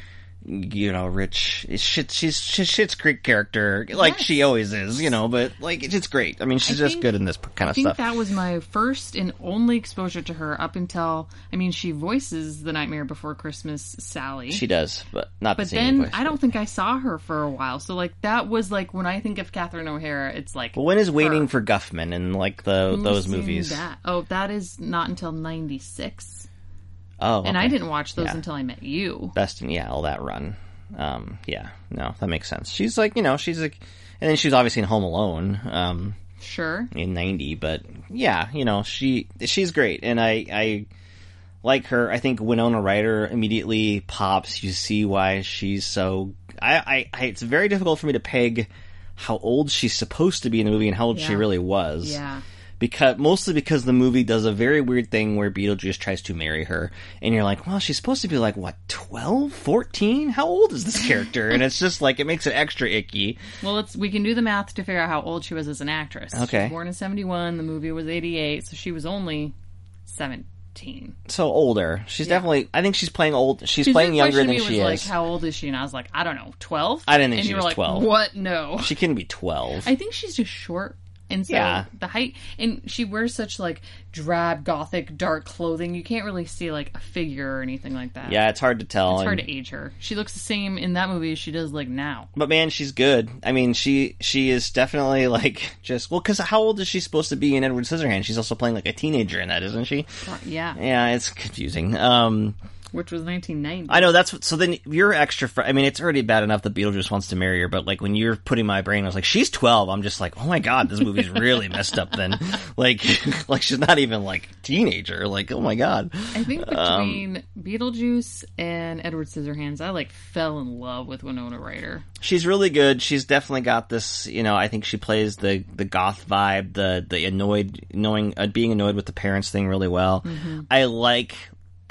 You know, rich. Shit, she's she's Schitt's Creek character, like Yes. she always is. You know, but like it's great. I mean, she's I just think- good in this kind I of think stuff. that was my first and only exposure to her up until I mean she voices the Nightmare Before Christmas Sally. She does, but not but same then voice. I don't think I saw her for a while. So like that was like when I think of Catherine O'Hara, it's like But when is Waiting for Guffman and like the those movies? That? Oh, that is not until '96, Oh, and I didn't watch those Yeah. until I met you. Best in yeah, all that run. Um, yeah, no, that makes sense. She's like you know she's like, and then she was obviously in Home Alone um, Sure. in '90, but yeah, you know she she's great, and I I like her. I think Winona Ryder immediately pops. You see why she's so. I, I, I it's very difficult for me to peg how old she's supposed to be in the movie and how old she really was. Yeah. Because mostly because the movie does a very weird thing where Beetlejuice tries to marry her and you're like well she's supposed to be like what 12 14 how old is this character and it's just like it makes it extra icky Well, let's we can do the math to figure out how old she was as an actress. She Okay. was born in '71. The movie was '88, so she was only 17. so older she's Yeah. definitely i think she's playing old she's Because playing younger than she was is Like, how old is she? And I was like, I don't know, 12. I didn't think and she you was were like, 12. What? No. she couldn't be 12 I think she's just short. And so Yeah. the height, and she wears such like drab, gothic, dark clothing. You can't really see like a figure or anything like that. yeah it's hard to tell it's hard to age her. She looks the same in that movie as she does like now. but man she's good i mean she she is definitely like just well because how old is she supposed to be in edward scissorhands she's also playing like a teenager in that isn't she Yeah, yeah it's confusing um which was 1990. I know that's what, so. Then you're extra. Fr- I mean, it's already bad enough that Beetlejuice wants to marry her, but like when you're putting my brain, I was like, she's 12. I'm just like, oh my god, this movie's really messed up. Then, <laughs> like, <laughs> like she's not even like teenager. Like, oh my god. I think Um, between Beetlejuice and Edward Scissorhands, I like fell in love with Winona Ryder. She's really good. She's definitely got this. You know, I think she plays the the goth vibe, the the annoyed, knowing, uh, being annoyed with the parents thing really well. I like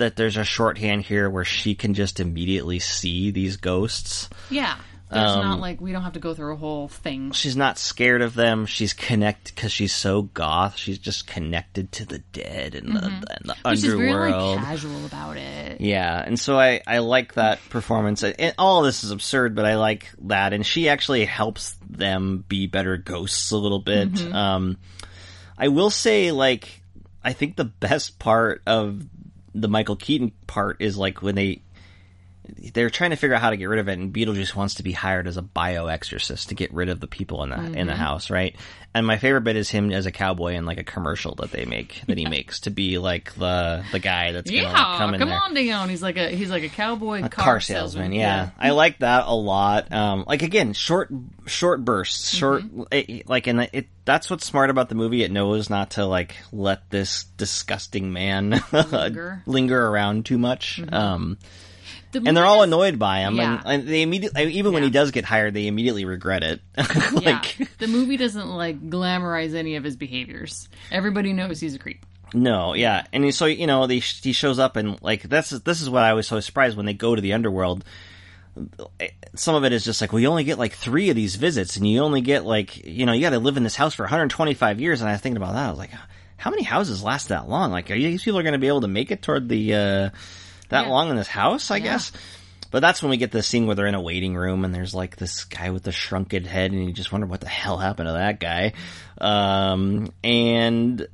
that there's a shorthand here where she can just immediately see these ghosts. Yeah. There's Um, not like we don't have to go through a whole thing. She's not scared of them. She's connected because she's so goth. She's just connected to the dead and the, and the Mm-hmm. Which is very underworld. like casual about it. Yeah, and so I, I like that performance. And all of this is absurd, but I like that. And she actually helps them be better ghosts a little bit. Mm-hmm. Um, I will say, like, I think the best part of the Michael Keaton part is like when they they're trying to figure out how to get rid of it, and Beetlejuice wants to be hired as a bio exorcist to get rid of the people in the in Mm-hmm. the house, right? And my favorite bit is him as a cowboy in like a commercial that they make that he <laughs> makes to be like the the guy that's gonna Yeah, like, come in come there on down. He's like a he's like a cowboy a car, car, salesman. Yeah. I like that a lot. Um, like again, short, short bursts, short, it, like, and it, that's what's smart about the movie. It knows not to like let this disgusting man <laughs> Linger. linger around too much. Um, The and they're all annoyed by him, Yeah. and, and they immediately, even when he does get hired, they immediately regret it. <laughs> Yeah, the movie doesn't like glamorize any of his behaviors. Everybody knows he's a creep. No, yeah, and he- so you know, they, he shows up and like that's this is what I was so surprised when they go to the underworld. Some of it is just like, well, you only get like three of these visits, and you only get like, you know, you got to live in this house for 125 years. And I was thinking about that. I was like, how many houses last that long? Like, are these people going to be able to make it toward the uh, that Yeah. long in this house? I Yeah. guess. But that's when we get the scene where they're in a waiting room and there's like this guy with the shrunken head, and you just wonder what the hell happened to that guy. Um, and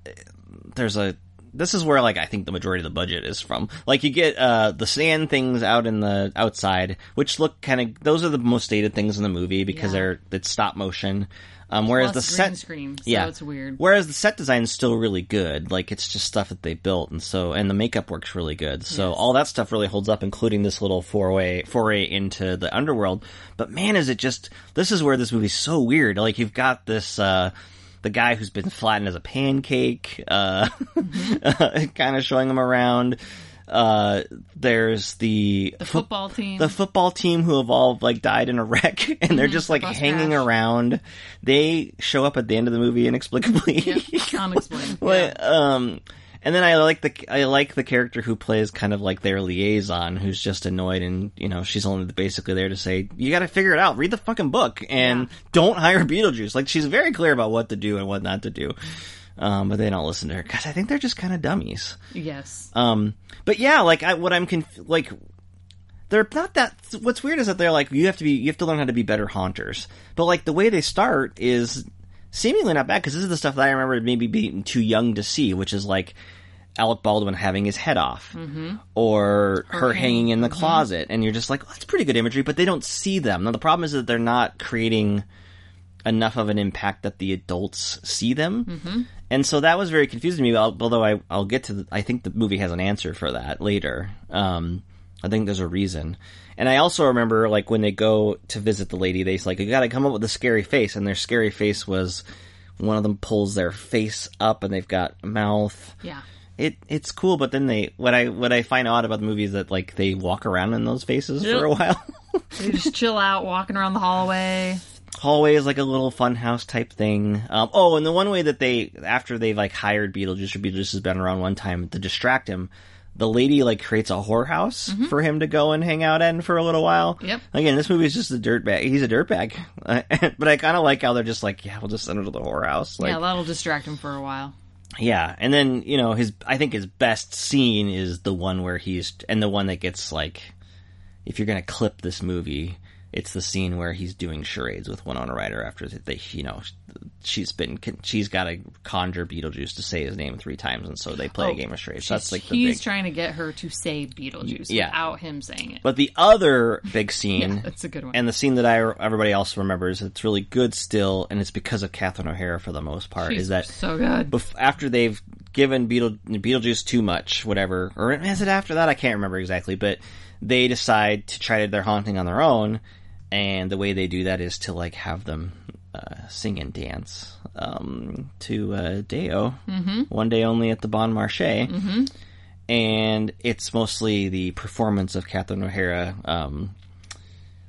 there's a this is where like I think the majority of the budget is from. Like you get uh the sand things out in the outside, which look kind of those are the most dated things in the movie because Yeah. they're it's stop motion. Um, whereas Plus the set so yeah, it's weird. Whereas the set design is still really good. Like it's just stuff that they built, and so and the makeup works really good. So all that stuff really holds up, including this little four foray foray into the underworld. But man, is it just this is where this movie's so weird. Like you've got this. uh the guy who's been flattened as a pancake, uh, <laughs> <laughs> kind of showing him around. Uh, there's the, The football team. the football team who have all like died in a wreck <laughs> and they're just like hanging crash. around. They show up at the end of the movie inexplicably. Yep, <laughs> unexplained. Yeah. um, and then I like the I like the character who plays kind of like their liaison, who's just annoyed, and you know she's only basically there to say you got to figure it out, read the fucking book, and Yeah. don't hire Beetlejuice. Like she's very clear about what to do and what not to do, um, but they don't listen to her because I think they're just kind of dummies. Yes. Um, but yeah, like I, what I'm conf- like, they're not that. What's weird is that they're like you have to be, you have to learn how to be better haunters. But like the way they start is seemingly not bad because this is the stuff that I remember maybe being too young to see, which is like Alec Baldwin having his head off, or her Okay. hanging in the closet, and you're just like, that's pretty good imagery, but they don't see them. Now the problem is that they're not creating enough of an impact that the adults see them. And so that was very confusing to me. Although I, I'll get to, the, I think the movie has an answer for that later. Um, I think there's a reason. And I also remember, like, when they go to visit the lady, they like, you gotta come up with a scary face. And their scary face was one of them pulls their face up and they've got a mouth. Yeah. It, it's cool, but then they, what I, what I find odd about the movie is that, like, they walk around in those faces Yep. for a while. <laughs> They just chill out, walking around the hallway. Hallway is like a little funhouse type thing. Um, oh, and the one way that they after they've like hired Beetlejuice or Beetlejuice has been around one time to distract him, the lady like creates a whorehouse for him to go and hang out in for a little while. Mm-hmm. Yep. Again, this movie is just a dirtbag. He's a dirtbag, <laughs> but I kind of like how they're just like, yeah, we'll just send him to the whorehouse. Like, yeah, that'll distract him for a while. yeah, and then you know his. I think his best scene is the one where he's and the one that gets like, if you're gonna clip this movie, it's the scene where he's doing charades with Winona Ryder after they, you know, she's been she's got to conjure Beetlejuice to say his name three times, and so they play a oh, game of charades. So that's like the Oh, he's big. trying to get her to say Beetlejuice Yeah. without him saying it. But the other big scene, <laughs> That's a good one. and the scene that I everybody else remembers, it's really good still, and it's because of Catherine O'Hara for the most part. She's is that so good? bef- after they've given Beetle Beetlejuice too much, whatever, or is it after that? I can't remember exactly, but they decide to try their haunting on their own, and the way they do that is to like have them uh, sing and dance um, to uh, Day-O, mm-hmm. one day only at the Bon Marché, mm-hmm. and it's mostly the performance of Catherine O'Hara. Um,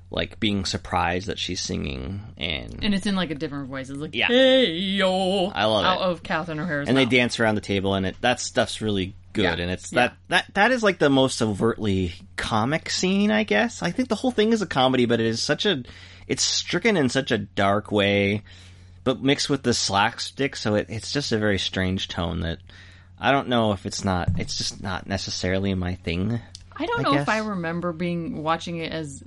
like being surprised that she's singing and and it's in like a different voice. It's like, Yeah. hey yo, I love out it. of Catherine O'Hara's and they dance around the table and it that stuff's really good, Yeah. and it's Yeah. that that that is like the most overtly comic scene, I guess. I think the whole thing is a comedy, but it is such a it's stricken in such a dark way, but mixed with the slapstick, so it, it's just a very strange tone that I don't know if it's not it's just not necessarily my thing. I don't I know if. I remember being watching it as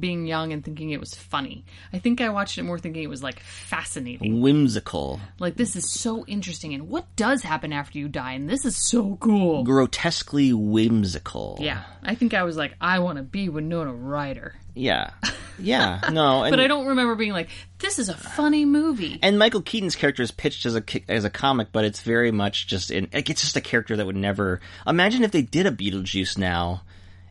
being young and thinking it was funny. I think I watched it more thinking it was like fascinating. Whimsical, Like this is so interesting and what does happen after you die and this is so cool. grotesquely whimsical. Yeah. I think I was like I want to be Winona Ryder. yeah, yeah. No, <laughs> and, But I don't remember being like this is a funny movie. and Michael Keaton's character is pitched as a as a comic, but it's very much just in it's just a character that would never imagine if they did a Beetlejuice now.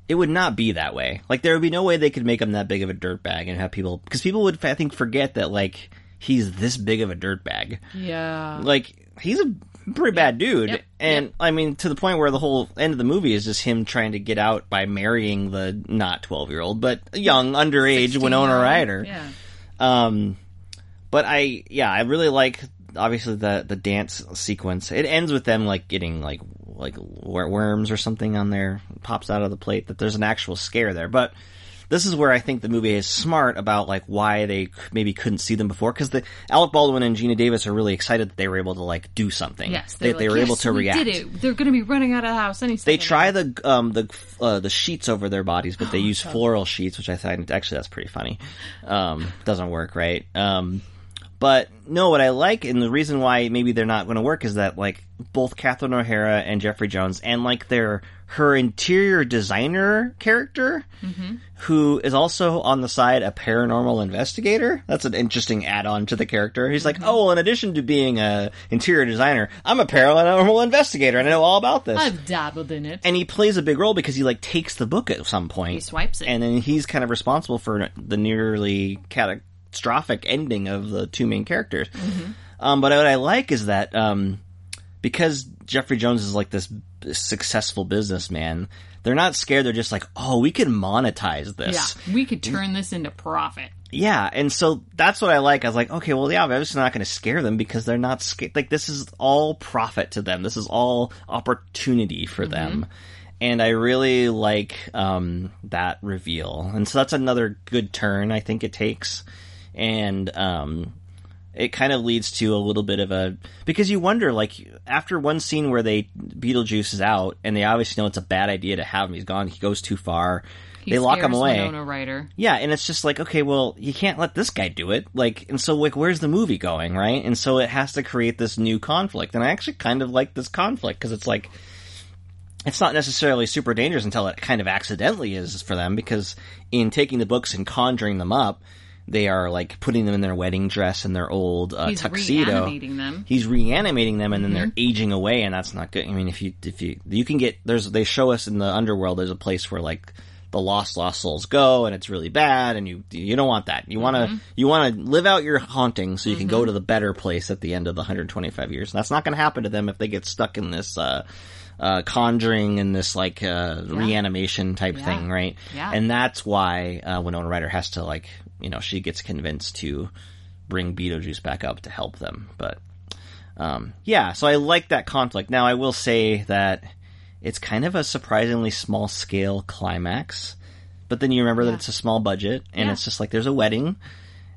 It would not be that way. Like there would be no way they could make him that big of a dirtbag and have people because people would I think forget that like he's this big of a dirtbag. yeah. Like he's a pretty bad dude, Yep. and Yep. I mean to the point where the whole end of the movie is just him trying to get out by marrying the not twelve year old but young underage Winona 16-year-old. Ryder. Yeah. Um, but I, yeah, I really like obviously the the dance sequence. It ends with them like getting like like worms or something on there pops out of the plate. That there's an actual scare there, but. This is where I think the movie is smart about like why they maybe couldn't see them before because the Alec Baldwin and Geena Davis are really excited that they were able to like do something. Yes, they, were they like, were able to we react. Did it. They're going to be running out of the house any They try the um the uh, the sheets over their bodies, but they <gasps> use floral sheets, which I find actually that's pretty funny. Um, doesn't work right. Um, but no, what I like and the reason why maybe they're not going to work is that like both Catherine O'Hara and Jeffrey Jones and like their her interior designer character, mm-hmm. who is also on the side a paranormal investigator. That's an interesting add-on to the character. He's like, mm-hmm. oh, well, in addition to being a interior designer, I'm a paranormal investigator and I know all about this I've dabbled in it. and he plays a big role because he like takes the book at some point. He swipes it. and then he's kind of responsible for the nearly catastrophic ending of the two main characters. Mm-hmm. Um, but what I like is that um, because Jeffrey Jones is like this successful businessman, they're not scared. They're just like, oh, we can monetize this. yeah. We could turn this into profit. Yeah, and so that's what I like. I was like, okay, well, yeah, I'm obviously not going to scare them because they're not scared. Like, this is all profit to them. This is all opportunity for them. And I really like um, that reveal. And so that's another good turn I think it takes. And um, it kind of leads to a little bit of a because you wonder like after one scene where they Beetlejuice is out and they obviously know it's a bad idea to have him. He's gone. He goes too far. He they lock him away. Yeah, and it's just like, okay, well, you can't let this guy do it. Like, and so, like, where's the movie going, right? And so it has to create this new conflict. And I actually kind of like this conflict because it's like, it's not necessarily super dangerous until it kind of accidentally is for them because in taking the books and conjuring them up, they are like putting them in their wedding dress and their old uh, He's tuxedo. reanimating them. He's reanimating them, and then they're aging away, and that's not good. I mean, if you if you you can get there's they show us in the underworld there's a place where like the lost lost souls go, and it's really bad, and you you don't want that. You want to you want to live out your haunting so you can go to the better place at the end of the 125 years. And that's not going to happen to them if they get stuck in this. Uh, uh, conjuring and this like uh, reanimation type Yeah. thing, right? Yeah. And that's why uh, Winona Ryder has to like, you know, she gets convinced to bring Beetlejuice back up to help them. But um, yeah, so I like that conflict. Now I will say that it's kind of a surprisingly small scale climax, but then you remember that it's a small budget and Yeah. it's just like there's a wedding.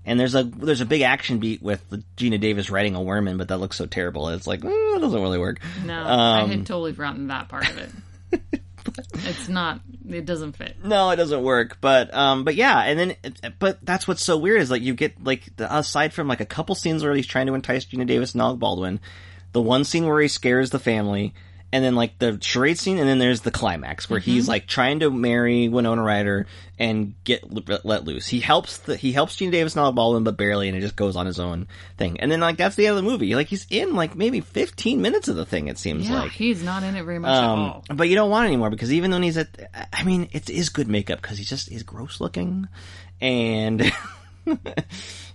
And there's a there's a big action beat with Geena Davis riding a worm in, but that looks so terrible. It's like mm, it doesn't really work. No, I Um, had totally forgotten that part of it. <laughs> it's not. It doesn't fit. No, it doesn't work. But um, but yeah, and then but that's what's so weird is like you get like the, aside from like a couple scenes where he's trying to entice Geena Davis and Alec Baldwin, the one scene where he scares the family, and then like the charade scene, and then there's the climax where he's like trying to marry Winona Ryder and get let loose. He helps the, he helps Geena Davis and Alec Baldwin, but barely, and it just goes on his own thing. And then like that's the end of the movie. Like he's in like maybe 15 minutes of the thing. It seems Yeah, like. he's not in it very much at Um, all. but you don't want it anymore because even though he's at, I mean, it is good makeup because he's just he's gross looking, and <laughs>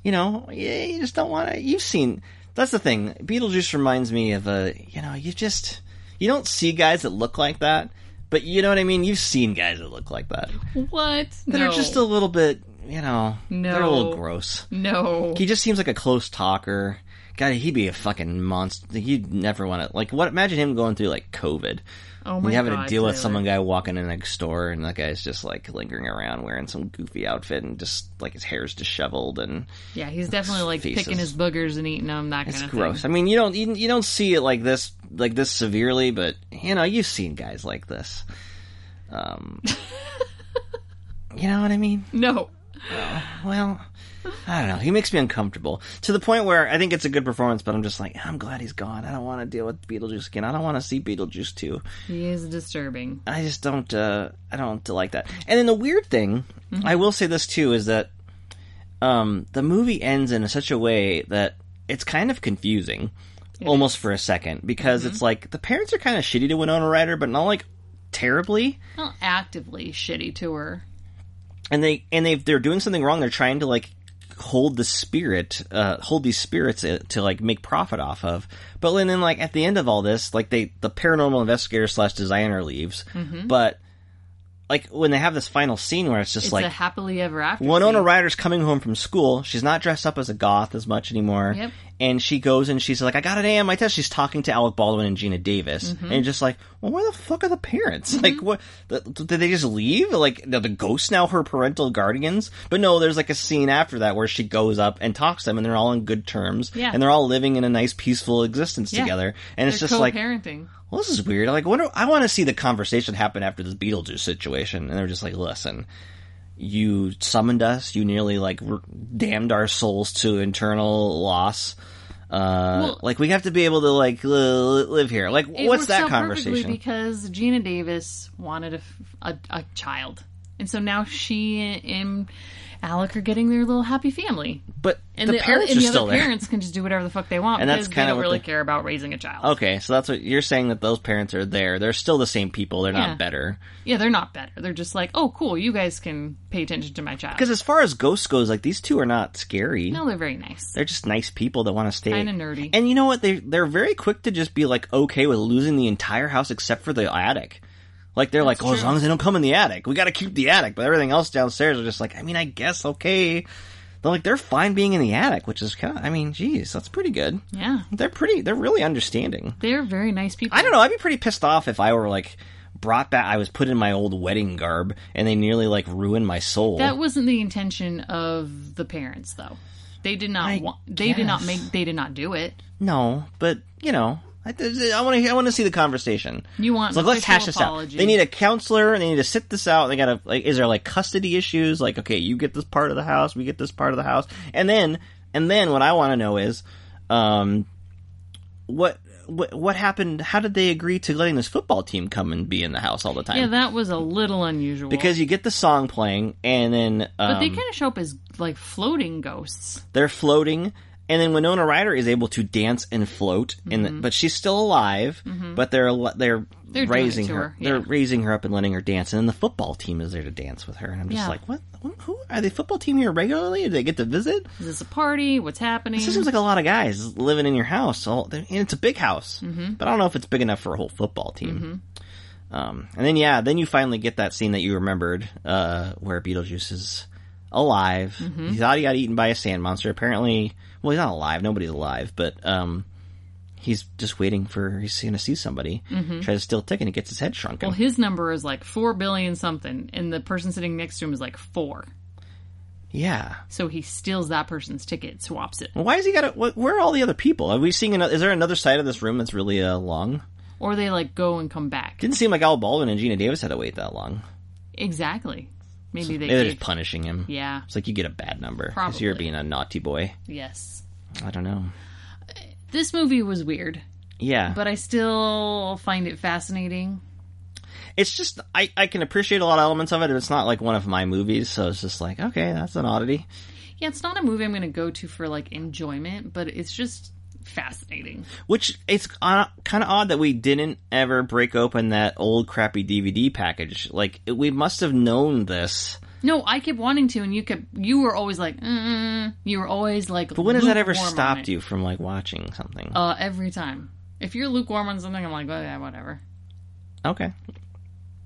you know, yeah, you just don't want to. You've seen that's the thing. Beetlejuice reminds me of a, you know, you just you don't see guys that look like that, but you know what I mean. You've seen guys that look like that What? that no. are just a little bit, you know, no. they're a little gross. no. He just seems like a close talker. God, he'd be a fucking monster. You'd never want to like. What? Imagine him going through like COVID. Oh my you having god. to deal with someone guy walking in a store and that guy's just like lingering around wearing some goofy outfit and just like his hair's disheveled and Yeah, he's definitely like Faces. picking his boogers and eating them. That it's of gross. thing. I mean, you don't you, you don't see it like this like this severely, but you know you've seen guys like this. Um, <laughs> you know what I mean? No. Well, I don't know. He makes me uncomfortable to the point where I think it's a good performance, but I'm just like, I'm glad he's gone. I don't want to deal with Beetlejuice again. I don't want to see Beetlejuice too. He is disturbing. I just don't. Uh, I don't like that. And then the weird thing, I will say this too, is that um, the movie ends in such a way that it's kind of confusing, almost for a second, because it's like the parents are kind of shitty to Winona Ryder, but not like terribly. Not actively shitty to her. and they and they they're doing something wrong. They're trying to like hold the spirit, uh, hold these spirits uh, to like make profit off of. But then, then like at the end of all this, like they the paranormal investigator slash designer leaves, but like when they have this final scene where it's just It's like a happily ever after. Winona scene. Ryder's coming home from school. She's not dressed up as a goth as much anymore. Yep. And she goes and she's like, I got an A on my test. She's talking to Alec Baldwin and Geena Davis. Mm-hmm. And just like, well, where the fuck are the parents? Like, what? th- Did they just leave? Like, the ghosts now her parental guardians? But no, there's like a scene after that where she goes up and talks to them and they're all in good terms. Yeah. And they're all living in a nice, peaceful existence Yeah. together. And it's They're just like, co-parenting. Well, this is weird. Like, wonder, I want to see the conversation happen after this Beetlejuice situation, and they're just like, "Listen, you summoned us. You nearly like r damned our souls to internal loss. Uh, Well- like, we have to be able to like li- live here. Like, what's that conversation? Because Geena Davis wanted a a child, and so now she and Alec are getting their little happy family, But and the, the, parents and are the still other there. parents can just do whatever the fuck they want And that's they kinda don't really the- care about raising a child. Okay, so that's what you're saying that those parents are there. They're still the same people. They're Yeah. not better. Yeah, they're not better. They're just like, oh, cool, you guys can pay attention to my child. Because as far as ghosts goes, like these two are not scary. no, they're very nice. They're just nice people that want to stay. Kinda nerdy. And you know what? They they're very quick to just be like okay with losing the entire house except for the attic. Like they're like, oh, as long as they don't come in the attic, we got to keep the attic. But everything else downstairs are just like, I mean, I guess okay. They're like they're fine being in the attic, which is kind of, I mean, geez, that's pretty good. Yeah, They're pretty, they're really understanding. they're very nice people. I don't know. I'd be pretty pissed off if I were like brought back. I was put in my old wedding garb and they nearly like ruined my soul. That wasn't the intention of the parents, though. They did not I want. They did not make. They did not do it. No, but you know, I, I want to. I want to see the conversation. You want So an let's hash this out. They need a counselor. And they need to sit this out. They gotta like. Is there like custody issues? Like, okay, you get this part of the house. We get this part of the house. And then, and then, what I want to know is, um, what. What, what happened? How did they agree to letting this football team come and be in the house all the time? Yeah, that was a little unusual. because you get the song playing, and then um, but they kind of show up as like floating ghosts. they're floating and then Winona Ryder is able to dance and float and Mm-hmm. but she's still alive but they're they're, They're raising her, her, they're raising her up and letting her dance and then the football team is there to dance with her and I'm just Yeah. like what who are the football team here regularly do they get to visit Is this a party? What's happening? this seems like a lot of guys living in your house all, and it's a big house Mm-hmm. but I don't know if it's big enough for a whole football team um, and then yeah then you finally get that scene that you remembered uh, where Beetlejuice is alive. Mm-hmm. He thought he got eaten by a sand monster. Apparently, well, he's not alive. Nobody's alive, but um, he's just waiting for. He's going to see somebody. Tries to steal a ticket. and He gets his head shrunken. well, his number is like four billion something, and the person sitting next to him is like four. yeah. So he steals that person's ticket, swaps it, why is he got to? Where are all the other people? Are we seeing? Another, is there another side of this room that's really uh, long? or they like go and come back. Didn't seem like Al Baldwin and Geena Davis had to wait that long. Exactly. Maybe they. Maybe they're just punishing him. yeah. It's like you get a bad number because you're being a naughty boy. Yes. I don't know. This movie was weird, Yeah, but I still find it fascinating. it's just I, I can appreciate a lot of elements of it. It's not like one of my movies, so it's just like okay, that's an oddity. Yeah, it's not a movie I'm going to go to for like enjoyment, but it's just fascinating. Which it's uh, kind of odd that we didn't ever break open that old crappy DVD package. Like we must have known this. No, I kept wanting to, and you kept. You were always like, mm, you were always like. But when has that ever stopped you from like watching something? Uh, every time. If you're lukewarm on something, I'm like, oh yeah, whatever. okay.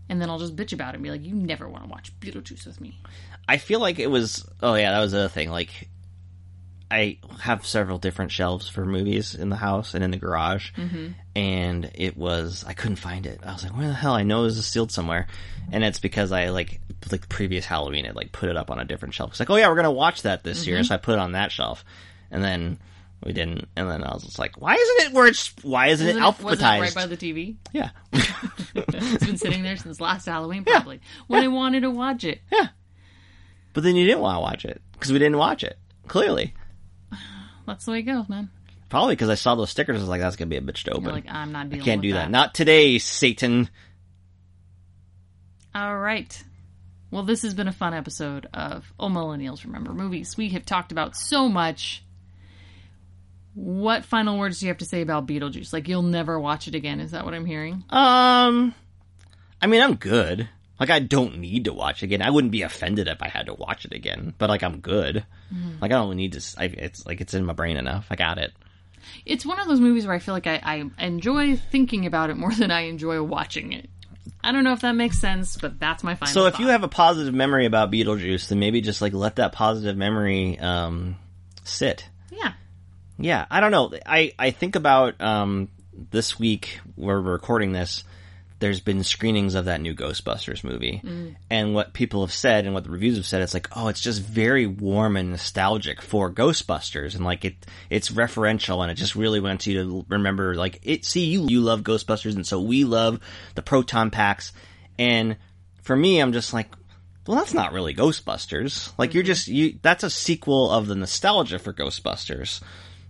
And then I'll just bitch about it and be like, you never want to watch Beetlejuice with me. I feel like it was. Oh yeah, that was the other thing. Like, I have several different shelves for movies in the house and in the garage, mm-hmm. and it was I couldn't find it. I was like, where the hell? I know it was sealed somewhere, and it's because I like like the previous Halloween had like put it up on a different shelf. It's like, oh yeah, we're gonna watch that this year, mm-hmm. so I put it on that shelf, and then we didn't, and then I was just like, why isn't it where it's why isn't, Wasn't it wasn't it alphabetized? right by the TV? yeah, <laughs> It's been sitting there since last Halloween, probably. When I wanted to watch it. yeah. But then you didn't want to watch it because we didn't watch it. Clearly, That's the way it goes, man. probably because I saw those stickers. I was like, that's gonna be a bitch to open. You're like, I'm not I dealing can't with do that. that. Not today, Satan. All right. Well, this has been a fun episode of Oh Millennials Remember Movies. We have talked about so much. What final words do you have to say about Beetlejuice? Like, you'll never watch it again. Is that what I'm hearing? Um, I mean, I'm good. Like, I don't need to watch it again. I wouldn't be offended if I had to watch it again. But like, I'm good. Mm-hmm. Like, I don't need to. I, it's like it's in my brain enough. I got it. It's one of those movies where I feel like I, I enjoy thinking about it more than I enjoy watching it. I don't know if that makes sense, but that's my final So if you have a positive memory about Beetlejuice, then maybe just like let that positive memory um sit. Yeah. Yeah, I don't know. I I think about um this week where we're recording this. There's been screenings of that new Ghostbusters movie, mm. and what people have said and what the reviews have said, it's like, oh, it's just very warm and nostalgic for Ghostbusters, and like it, it's referential, and it just really wants you to remember, like, it. See, you you love Ghostbusters, and so we love the proton packs, and for me, I'm just like, well, that's not really Ghostbusters. Like you're mm-hmm. just you. That's a sequel of the nostalgia for Ghostbusters,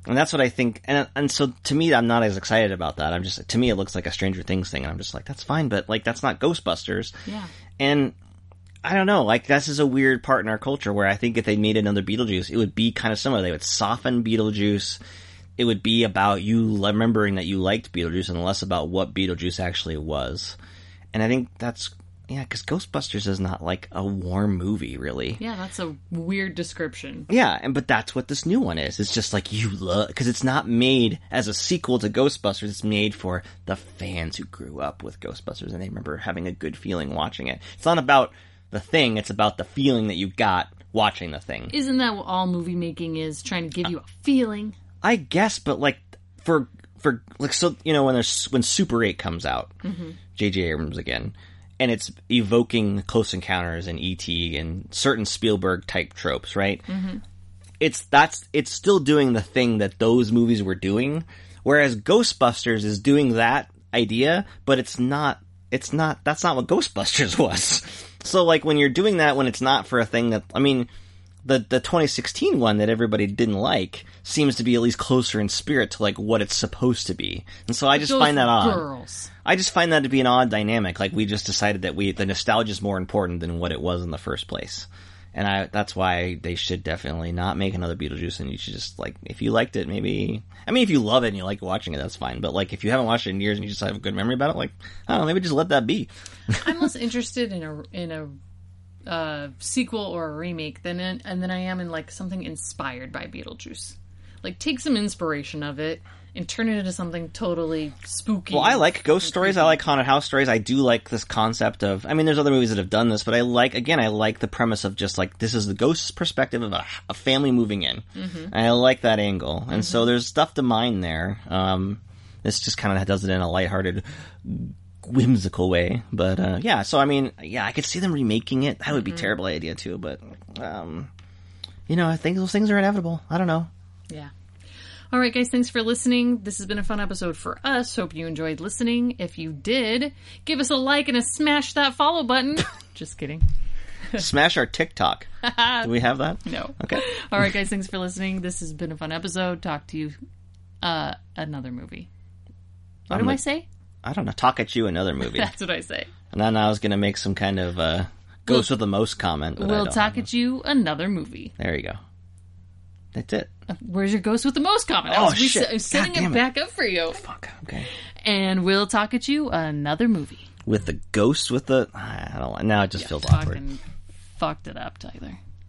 and that's what I think. And and so to me, I'm not as excited about that. I'm just to me, it looks like a Stranger Things thing, and I'm just like, that's fine, but like that's not Ghostbusters. Yeah. And I don't know, like this is a weird part in our culture where I think if they made another Beetlejuice, it would be kind of similar. They would soften Beetlejuice. It would be about you remembering that you liked Beetlejuice and less about what Beetlejuice actually was. And I think that's yeah, because Ghostbusters is not like a warm movie, really. Yeah, that's a weird description. Yeah, and but that's what this new one is. It's just like you love because it's not made as a sequel to Ghostbusters. It's made for the fans who grew up with Ghostbusters and they remember having a good feeling watching it. It's not about the thing; it's about the feeling that you got watching the thing. Isn't that what all movie making is? Trying to give you a feeling. I guess, but like for for like so you know when there's when Super Eight comes out, mm-hmm. J.J. Abrams again, and it's evoking Close Encounters and E.T. and certain Spielberg type tropes, right? Mm-hmm. It's that's it's still doing the thing that those movies were doing, whereas Ghostbusters is doing that idea, but it's not. It's not. That's not what Ghostbusters <laughs> was. So like when you're doing that when it's not for a thing that I mean the the 2016 one that everybody didn't like seems to be at least closer in spirit to like what it's supposed to be. And so I just Those find that odd. Girls. I just find that to be an odd dynamic. Like we just decided that we the nostalgia is more important than what it was in the first place. And I that's why they should definitely not make another Beetlejuice and you should just like if you liked it maybe I mean if you love it and you like watching it that's fine. But like if you haven't watched it in years and you just have a good memory about it like I don't know maybe just let that be. I'm less interested in a in a uh, sequel or a remake than in, and then I am in like something inspired by Beetlejuice. Like take some inspiration of it and turn it into something totally spooky. Well, I like ghost stories. I like haunted house stories. I do like this concept of. I mean, there's other movies that have done this, but I like again. I like the premise of just like this is the ghost's perspective of a, a family moving in. And I like that angle, and so there's stuff to mine there. Um, this just kind of does it in a lighthearted, whimsical way. But uh, yeah, so I mean, yeah, I could see them remaking it. That would be a terrible idea too. But um, you know, I think those things are inevitable. I don't know. Yeah. All right, guys, thanks for listening. This has been a fun episode for us. Hope you enjoyed listening. If you did, give us a like and a smash that follow button. <laughs> Just kidding. Smash our TikTok. <laughs> Do we have that? No. Okay. <laughs> All right, guys, thanks for listening. This has been a fun episode. Talk to you uh another movie. What I'm do I say? I don't know. Talk at you another movie. <laughs> That's what I say. And then I was going to make some kind of uh, ghost with the most comment. But We'll talk at you another movie. There you go. That's it. Where's your ghost with the most comment? I Oh, was shit. I was setting it it. back up for you. Fuck. Okay. And we'll talk at you another movie. With the ghost with the. I don't. Now it just feels awkward. Fucked it up, Tyler.